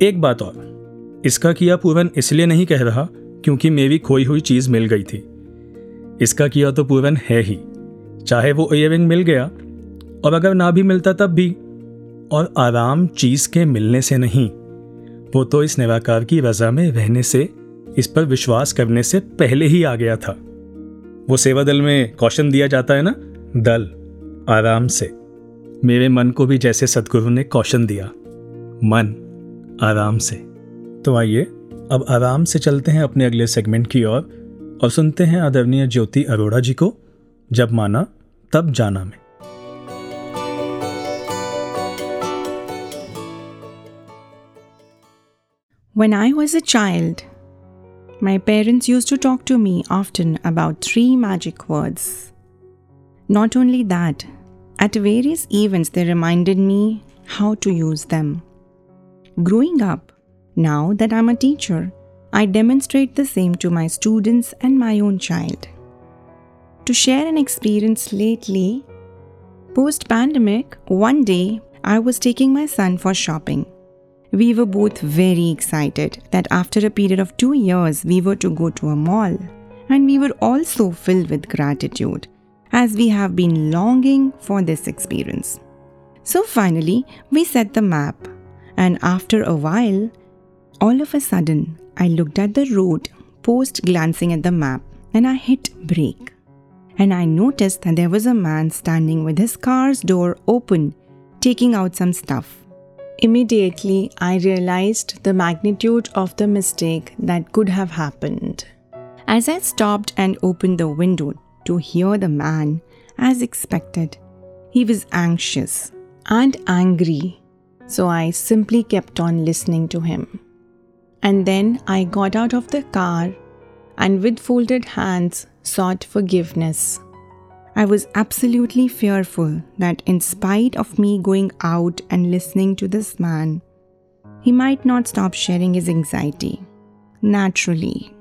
एक बात और, इसका किया पूर्ण इसलिए नहीं कह रहा क्योंकि मेरी खोई हुई चीज़ मिल गई थी। इसका किया तो पूर्ण है ही, चाहे वो इयरिंग मिल गया, और अगर ना भी मिलता तब भी। और आराम चीज़ के मिलने से नहीं, वो तो इस निराकार की रजा में रहने से, इस पर विश्वास करने से पहले ही आ गया था। वो सेवा दल में कौशन दिया जाता है ना? दल, आराम से। मेरे मन को भी जैसे सदगुरु ने कौशन दिया। मन आराम से। तो आइए अब आराम से चलते हैं अपने अगले सेगमेंट की ओर और, और सुनते हैं आदरणीय ज्योति अरोड़ा जी को जब माना तब जाना में। When I was a child, my parents used to talk to me often about three magic words. Not only that, at various events, they reminded me how to use them. Growing up, now that I'm a teacher, I demonstrate the same to my students and my own child. To share an experience lately, post pandemic, one day I was taking my son for shopping. We were both very excited that after a period of two years, we were to go to a mall, and we were also filled with gratitude as we have been longing for this experience. So finally, we set the map, and after a while, all of a sudden, I looked at the road, post glancing at the map, and I hit brake. And I noticed that there was a man standing with his car's door open, taking out some stuff. Immediately, I realized the magnitude of the mistake that could have happened. As I stopped and opened the window to hear the man, as expected. He was anxious and angry, so I simply kept on listening to him. And then I got out of the car and with folded hands sought forgiveness. I was absolutely fearful that, in spite of me going out and listening to this man, he might not stop sharing his anxiety. Naturally.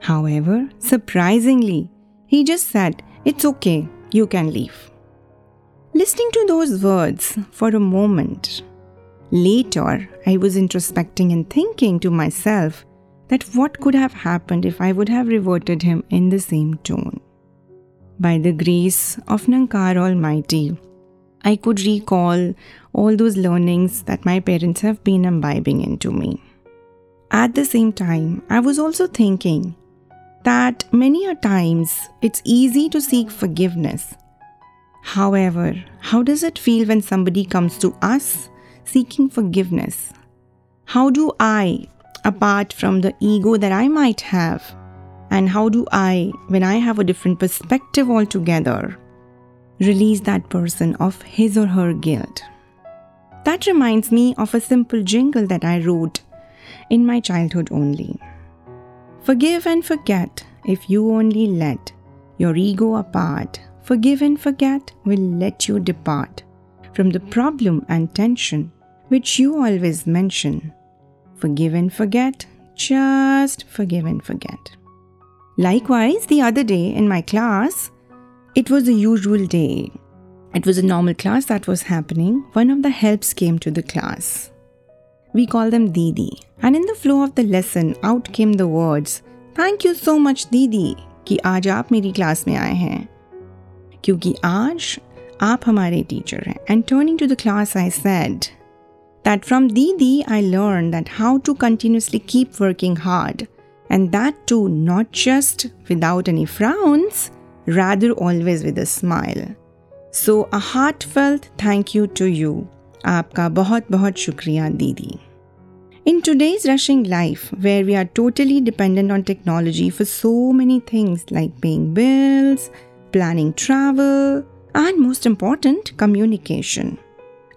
However, surprisingly, he just said, It's okay, you can leave. Listening to those words for a moment, later I was introspecting and thinking to myself that what could have happened if I would have reverted him in the same tone. By the grace of Nankar Almighty, I could recall all those learnings that my parents have been imbibing into me. At the same time, I was also thinking that many a times it's easy to seek forgiveness. However, how does it feel when somebody comes to us seeking forgiveness? How do I, apart from the ego that I might have, and how do I, when I have a different perspective altogether, release that person of his or her guilt? That reminds me of a simple jingle that I wrote in my childhood only. Forgive and forget if you only let your ego apart. Forgive and forget will let you depart from the problem and tension which you always mention. Forgive and forget, just forgive and forget. Likewise, the other day in my class, it was a usual day. It was a normal class that was happening. One of the helps came to the class We call them Didi. And in the flow of the lesson, out came the words, Thank you so much, Didi, कि आज आप मेरी class में आए हैं क्योंकि आज आप हमारे टीचर हैं and turning to the class I said that from Didi I learned that how to continuously keep working hard and that too not just without any frowns rather always with a smile so a heartfelt thank you to you आपका बहुत बहुत शुक्रिया दीदी In today's rushing life, where we are totally dependent on technology for so many things like paying bills, planning travel, and most important, communication.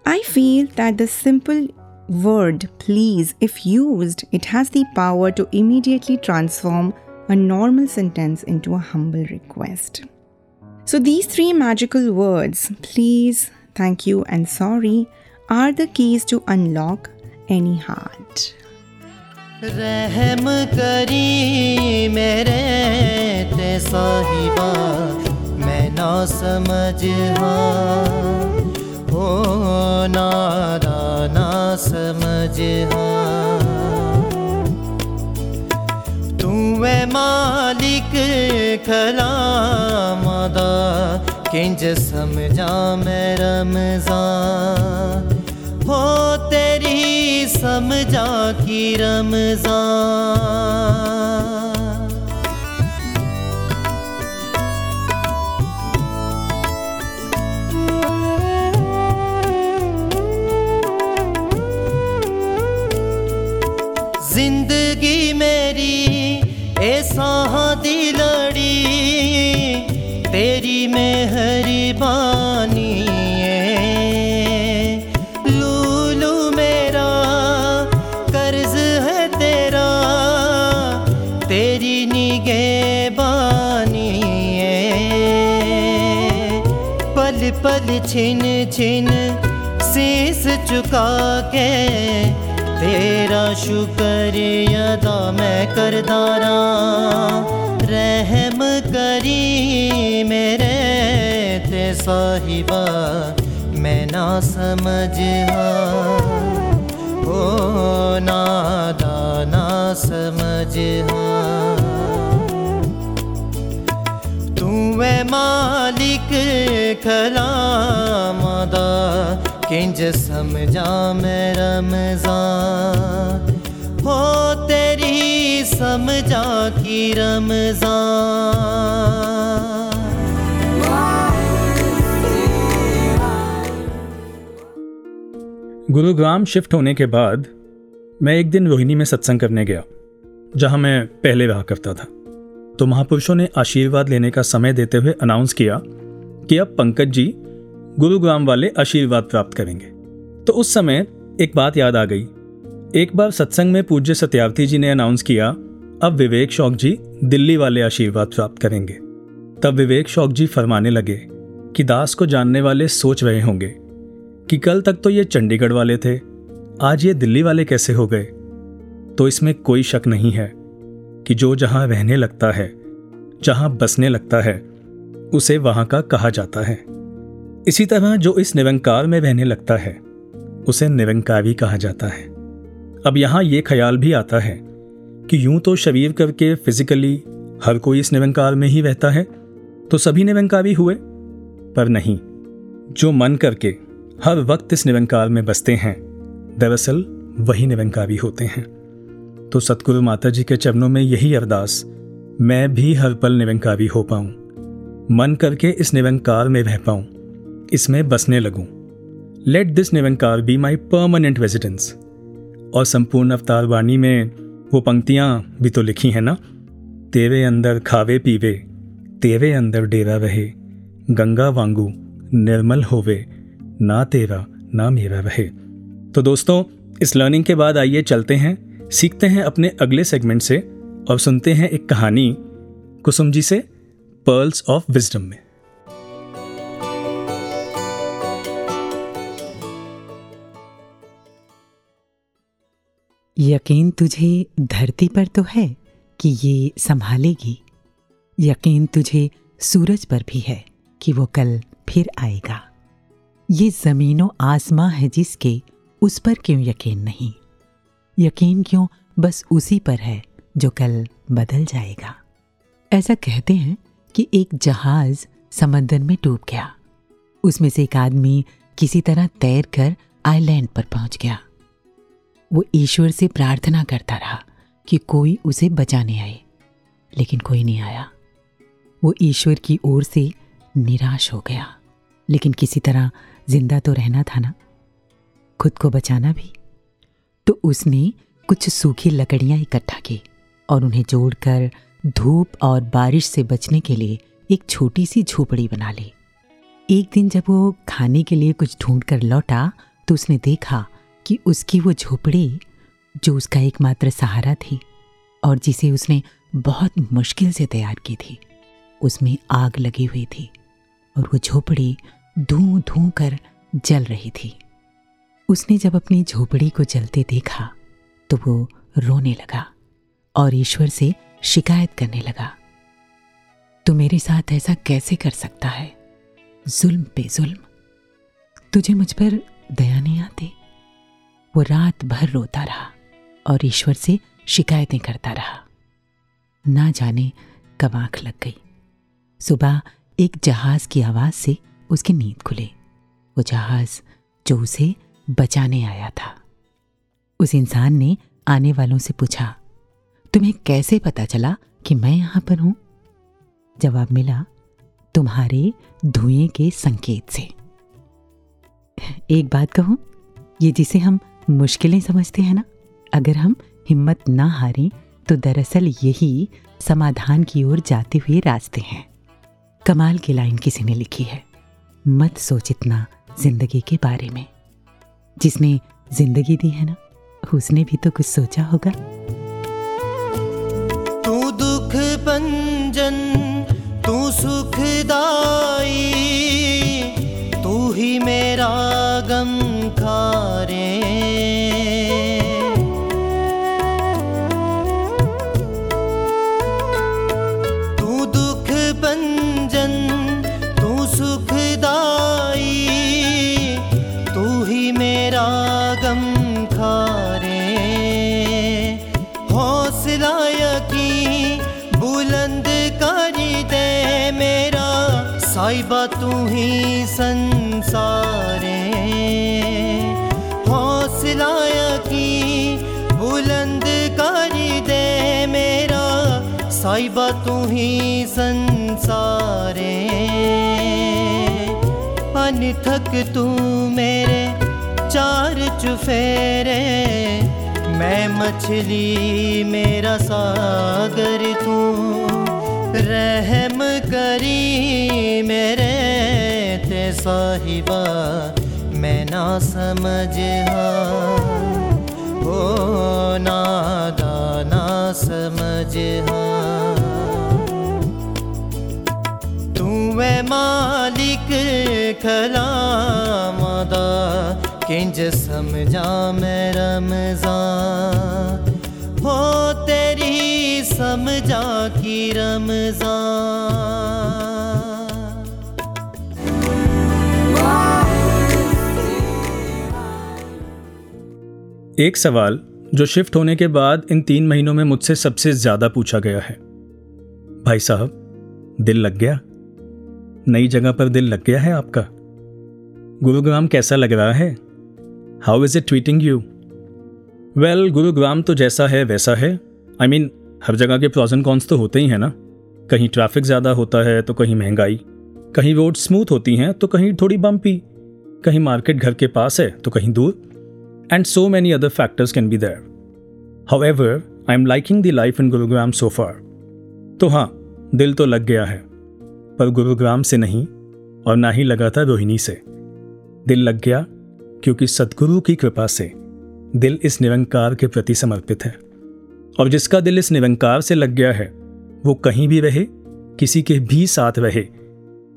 I feel that the simple word please, if used, it has the power to immediately transform a normal sentence into a humble request. So, these three magical words, please, thank you, and sorry, are the keys to unlock any heart. रहम करी मेरे ते साहिबा मैं ना समझ हाँ। हो नारा ना समझ हाँ। तू है मालिक खलामदा किंज समझा मैं रमज़ान। हो तेरी समझा कि रमज़ान झुका के तेरा शुक्र अदा मैं करदारा रहम करी मेरे ते साहिबा, मैं ना समझ हाँ। ना समझ हाँ। तू है मालिक खलामदा किंज समझा मैं रमज़ान, हो तेरी समझा की रमज़ान। गुरुग्राम शिफ्ट होने के बाद मैं एक दिन रोहिणी में सत्संग करने गया, जहाँ मैं पहले रहा करता था। तो महापुरुषों ने आशीर्वाद लेने का समय देते हुए अनाउंस किया कि अब पंकज जी गुरुग्राम वाले आशीर्वाद प्राप्त करेंगे। तो उस समय एक बात याद आ गई। एक बार सत्संग में पूज्य सत्यार्थी जी ने अनाउंस किया, अब विवेक शौक जी दिल्ली वाले आशीर्वाद प्राप्त करेंगे। तब विवेक शौक जी फरमाने लगे कि दास को जानने वाले सोच रहे होंगे कि कल तक तो ये चंडीगढ़ वाले थे, आज ये दिल्ली वाले कैसे हो गए? तो इसमें कोई शक नहीं है कि जो जहाँ रहने लगता है, जहाँ बसने लगता है, उसे वहाँ का कहा जाता है। इसी तरह जो इस निरंकार में रहने लगता है, उसे निरंकारी कहा जाता है। अब यहाँ ये ख्याल भी आता है कि यूँ तो शरीर करके फिजिकली हर कोई इस निरंकार में ही रहता है तो सभी निरंकारी हुए? पर नहीं। जो मन करके हर वक्त इस निरंकार में बसते हैं, दरअसल वही निरंकारी होते हैं। तो सतगुरु माता जी के चरणों में यही अरदास, मैं भी हर पल निरंकारी हो पाऊँ, मन करके इस निरंकार में रह पाऊँ। इसमें बसने लगूं। Let this Nirankar be my permanent residence और संपूर्ण अवतार वाणी में वो पंक्तियाँ भी तो लिखी हैं ना? तेरे अंदर खावे पीवे, तेरे अंदर डेरा रहे, गंगा वांगू निर्मल होवे, ना तेरा, ना मेरा रहे। तो दोस्तों, इस लर्निंग के बाद आइए चलते हैं, सीखते हैं अपने अगले सेगमेंट से और सुनते हैं एक कहानी कुसुम जी से पर्ल्स ऑफ़ विजडम में। यकीन तुझे धरती पर तो है कि ये संभालेगी। यकीन तुझे सूरज पर भी है कि वो कल फिर आएगा। ये ज़मीनों आसमां है जिसके उस पर क्यों यकीन नहीं? यकीन क्यों बस उसी पर है जो कल बदल जाएगा? ऐसा कहते हैं कि एक जहाज़ समंदर में डूब गया। उसमें से एक आदमी किसी तरह तैर कर आइलैंड पर पहुँच गया। वो ईश्वर से प्रार्थना करता रहा कि कोई उसे बचाने आए, लेकिन कोई नहीं आया। वो ईश्वर की ओर से निराश हो गया, लेकिन किसी तरह ज़िंदा तो रहना था ना? खुद को बचाना भी? तो उसने कुछ सूखी लकड़ियाँ इकट्ठा की और उन्हें जोड़कर धूप और बारिश से बचने के लिए एक छोटी सी झोपड़ी बना ली। एक दिन जब वो खाने के लिए कुछ ढूंढ कर लौटा तो उसने देखा कि उसकी वो झोपड़ी, जो उसका एकमात्र सहारा थी और जिसे उसने बहुत मुश्किल से तैयार की थी, उसमें आग लगी हुई थी और वो झोपड़ी धू धू कर जल रही थी। उसने जब अपनी झोपड़ी को जलते देखा तो वो रोने लगा और ईश्वर से शिकायत करने लगा, तू मेरे साथ ऐसा कैसे कर सकता है? जुल्म पे जुल्म तुझे मुझ पर दया नहीं आती? वो रात भर रोता रहा और ईश्वर से शिकायतें करता रहा। ना जाने कब आँख लग गई। सुबह एक जहाज़ की आवाज़ से उसकी नींद खुले। वो जहाज़ जो उसे बचाने आया था। उस इंसान ने आने वालों से पूछा, तुम्हें कैसे पता चला कि मैं यहाँ पर हूँ? जवाब मिला, तुम्हारे धुएँ के संकेत से। एक बात कहूँ, ये जिसे हम मुश्किलें समझते हैं ना? अगर हम हिम्मत ना हारें तो दरअसल यही समाधान की ओर जाते हुए रास्ते हैं। कमाल की लाइन किसी ने लिखी है। मत सोच इतना ज़िंदगी के बारे में। जिसने ज़िंदगी दी है ना, उसने भी तो कुछ सोचा होगा। तू दुख पंजन तू सुखदाई ही मेरा गम खारे। तू दुख पंजन तू सुखदाई, तू ही मेरा गम खारे। हौसला यकीन बुलंद करी दे मेरा, साहिबा तू ही संसारे। हौसला यकीन बुलंद करी दे मेरा साहिबा, तू ही संसारे। अनथक तू मेरे चार चुफेरे मैं मछली मेरा सागर तू। रहम करी मेरे साहिबा, मैं ना समझ हाँ। नादा, ना समझ तू है मालिक खलामदा किंज समझा मैं रमजा। हो तेरी समझा की रमज़ान एक सवाल जो शिफ्ट होने के बाद इन तीन महीनों में मुझसे सबसे ज़्यादा पूछा गया है। भाई साहब दिल लग गया? नई जगह पर दिल लग गया है आपका? गुरुग्राम कैसा लग रहा है? How is it treating you well Gurugram तो जैसा है वैसा है। आई I मीन mean, हर जगह के प्रॉज एंड कॉन्स तो होते ही हैं ना। कहीं ट्रैफ़िक ज़्यादा होता है तो कहीं महँगाई। कहीं रोड स्मूथ होती हैं तो कहीं थोड़ी बम्पी कहीं मार्केट घर के पास है तो कहीं दूर। So many other factors can be there however I am liking the life in Gurugram so far तो हाँ दिल तो लग गया है, पर गुरुग्राम से नहीं, और ना ही लगा था रोहिणी से। दिल लग गया क्योंकि सदगुरु की कृपा से दिल इस निरंकार के प्रति समर्पित है। और जिसका दिल इस निरंकार से लग गया है, वो कहीं भी रहे, किसी के भी साथ रहे,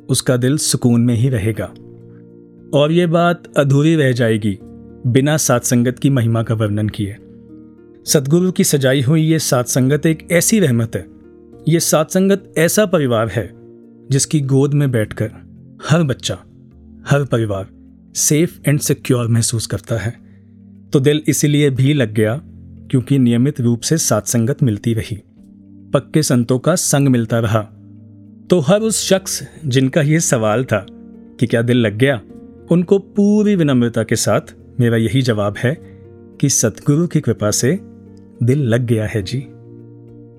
उसका दिल सुकून में ही रहेगा। और ये बात अधूरी रह जाएगी बिना सात संगत की महिमा का वर्णन किए। सदगुरु की सजाई हुई ये सात संगत एक ऐसी रहमत है। ये सात संगत ऐसा परिवार है, जिसकी गोद में बैठकर हर बच्चा, हर परिवार सेफ़ एंड सिक्योर महसूस करता है। तो दिल इसीलिए भी लग गया, क्योंकि नियमित रूप से सात्संगत मिलती रही। पक्के संतों का संग मिलता रहा। तो हर उस शख्स जिनका यह सवाल था कि क्या दिल लग गया, उनको पूरी विनम्रता के साथ मेरा यही जवाब है कि सतगुरु की कृपा से दिल लग गया है जी।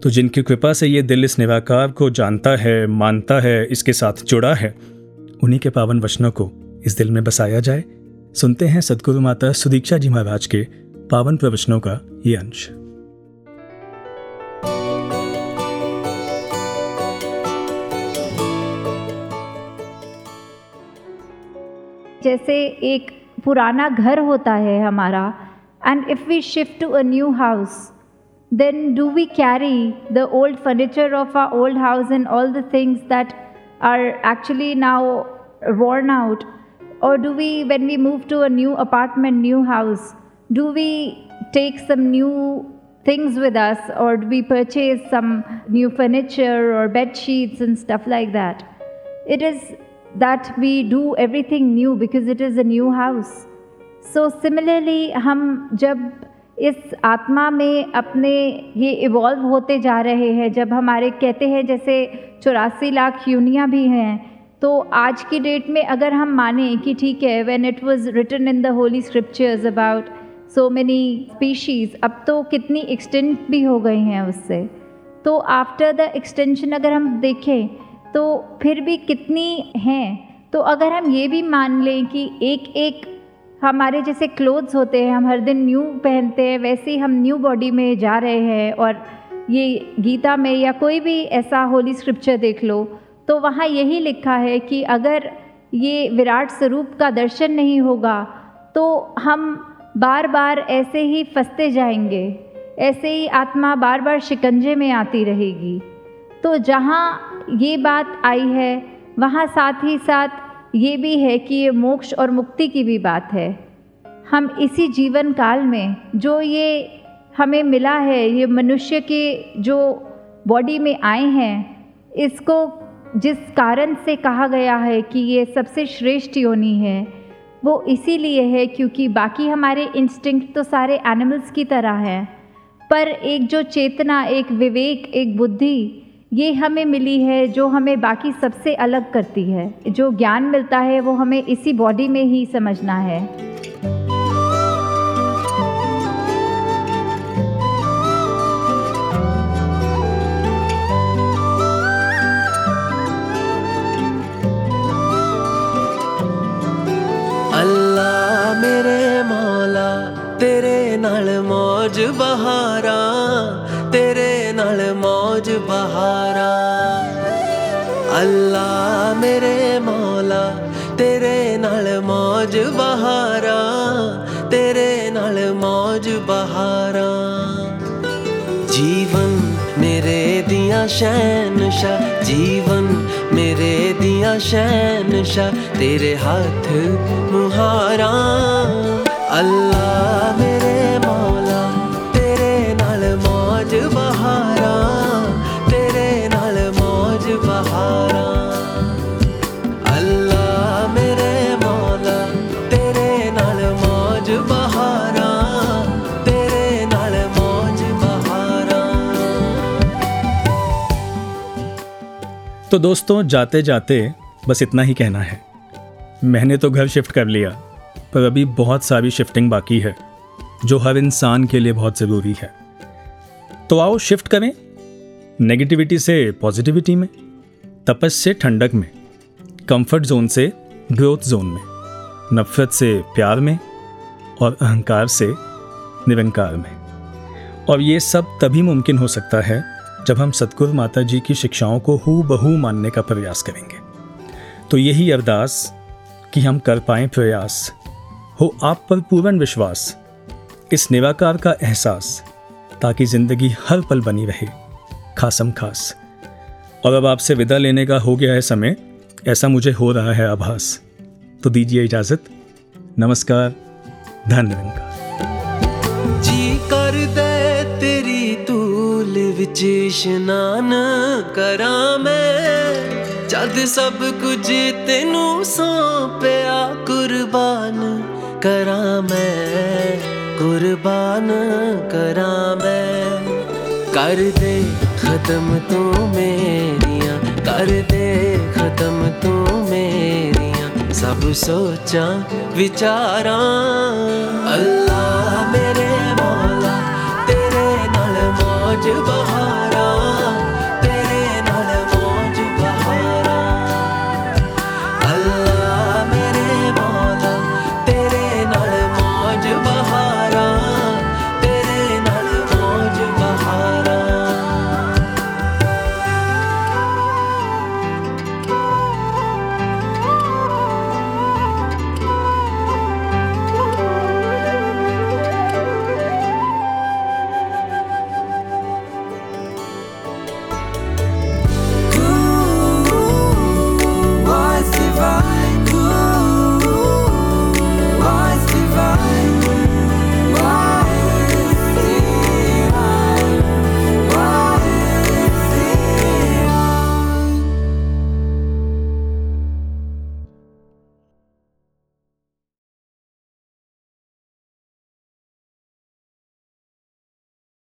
तो जिनकी कृपा से ये दिल इस निराकार को जानता है, मानता है, इसके साथ जुड़ा है, उन्हीं के पावन वचनों को इस दिल में बसाया जाए। सुनते हैं सदगुरु माता सुदीक्षा जी महाराज के पावन प्रवचनों का ये अंश। जैसे एक पुराना घर होता है हमारा and if we shift to a new house then do we carry the old furniture of a old house in all the things that are actually now worn out और do we when we move to a new apartment new house do we take some new things with us और do we purchase some new furniture और bed sheets and stuff like that it is that we do everything new because it is a new house. So similarly, हम जब इस आत्मा में अपने ये evolve होते जा रहे हैं, जब हमारे कहते हैं जैसे चौरासी लाख यूनियाँ भी हैं तो आज की डेट में अगर हम माने कि ठीक है when it was written in the holy scriptures about so many species अब तो कितनी एक्सटेंट भी हो गई हैं उससे। तो आफ्टर द एक्सटेंशन अगर हम देखें तो फिर भी कितनी हैं? तो अगर हम ये भी मान लें कि एक एक हमारे जैसे क्लोथ्स होते हैं, हम हर दिन न्यू पहनते हैं, वैसे ही हम न्यू बॉडी में जा रहे हैं और ये गीता में या कोई भी ऐसा होली स्क्रिप्चर देख लो तो वहाँ यही लिखा है कि अगर ये विराट स्वरूप का दर्शन नहीं होगा तो हम बार बार ऐसे ही फंसते जाएँगे, ऐसे ही आत्मा बार बार शिकंजे में आती रहेगी। तो जहाँ ये बात आई है, वहाँ साथ ही साथ ये भी है कि ये मोक्ष और मुक्ति की भी बात है। हम इसी जीवन काल में जो ये हमें मिला है, ये मनुष्य के जो बॉडी में आए हैं, इसको जिस कारण से कहा गया है कि ये सबसे श्रेष्ठ योनि है, वो इसीलिए है क्योंकि बाकी हमारे इंस्टिंक्ट तो सारे एनिमल्स की तरह हैं। पर एक जो चेतना, एक विवेक, एक बुद्धि ये हमें मिली है, जो हमें बाकी सबसे अलग करती है। जो ज्ञान मिलता है, वो हमें इसी बॉडी में ही समझना है। अल्लाह मेरे मौला, तेरे नाल मौज बहारा, तेरे बहारा। अल्लाह मेरे मौला, तेरे नाल मौज बहारा, तेरे नाल मौज बहारा। जीवन मेरे दिया शैन शाह जीवन मेरे दिया शैन शाह तेरे हाथ मुहारा। अल्लाह मेरे मौला तो दोस्तों, जाते जाते बस इतना ही कहना है। मैंने तो घर शिफ्ट कर लिया, पर अभी बहुत सारी शिफ्टिंग बाकी है, जो हर इंसान के लिए बहुत ज़रूरी है। तो आओ शिफ्ट करें नेगेटिविटी से पॉजिटिविटी में, तपस से ठंडक में कंफर्ट जोन से ग्रोथ जोन में, नफरत से प्यार में, और अहंकार से निरंकार में। और ये सब तभी मुमकिन हो सकता है जब हम सतगुरु माता जी की शिक्षाओं को हु बहू मानने का प्रयास करेंगे। तो यही अरदास कि हम कर पाए प्रयास। हो आप पर पूर्ण विश्वास, इस निराकार का एहसास, ताकि ज़िंदगी हर पल बनी रहे, खासम खास। और अब आपसे विदा लेने का हो गया है समय, ऐसा मुझे हो रहा है आभास। तो दीजिए इजाज़त, नमस्कार, धन्यवाद। जी कर दे तेरी तू ਧੂਲ ਵਿੱਚ ਇਸ਼ਨਾਨ ਕਰਾਂ ਮੈਂ। ਜਦ ਸਭ ਕੁਝ ਤੈਨੂੰ ਸੌਂਪਿਆ, ਕੁਰਬਾਨ ਕਰਾਂ ਮੈਂ। ਕੁਰਬਾਨ ਕਰਾਂ ਮੈਂ। ਕਰ ਦੇ ਖਤਮ ਤੂੰ ਮੇਰੀਆਂ, ਕਰ ਦੇ ਖਤਮ ਤੂੰ ਮੇਰੀਆਂ। ਸਭ ਸੋਚਾਂ, ਵਿਚਾਰਾਂ। ਅੱਲਾ to go home.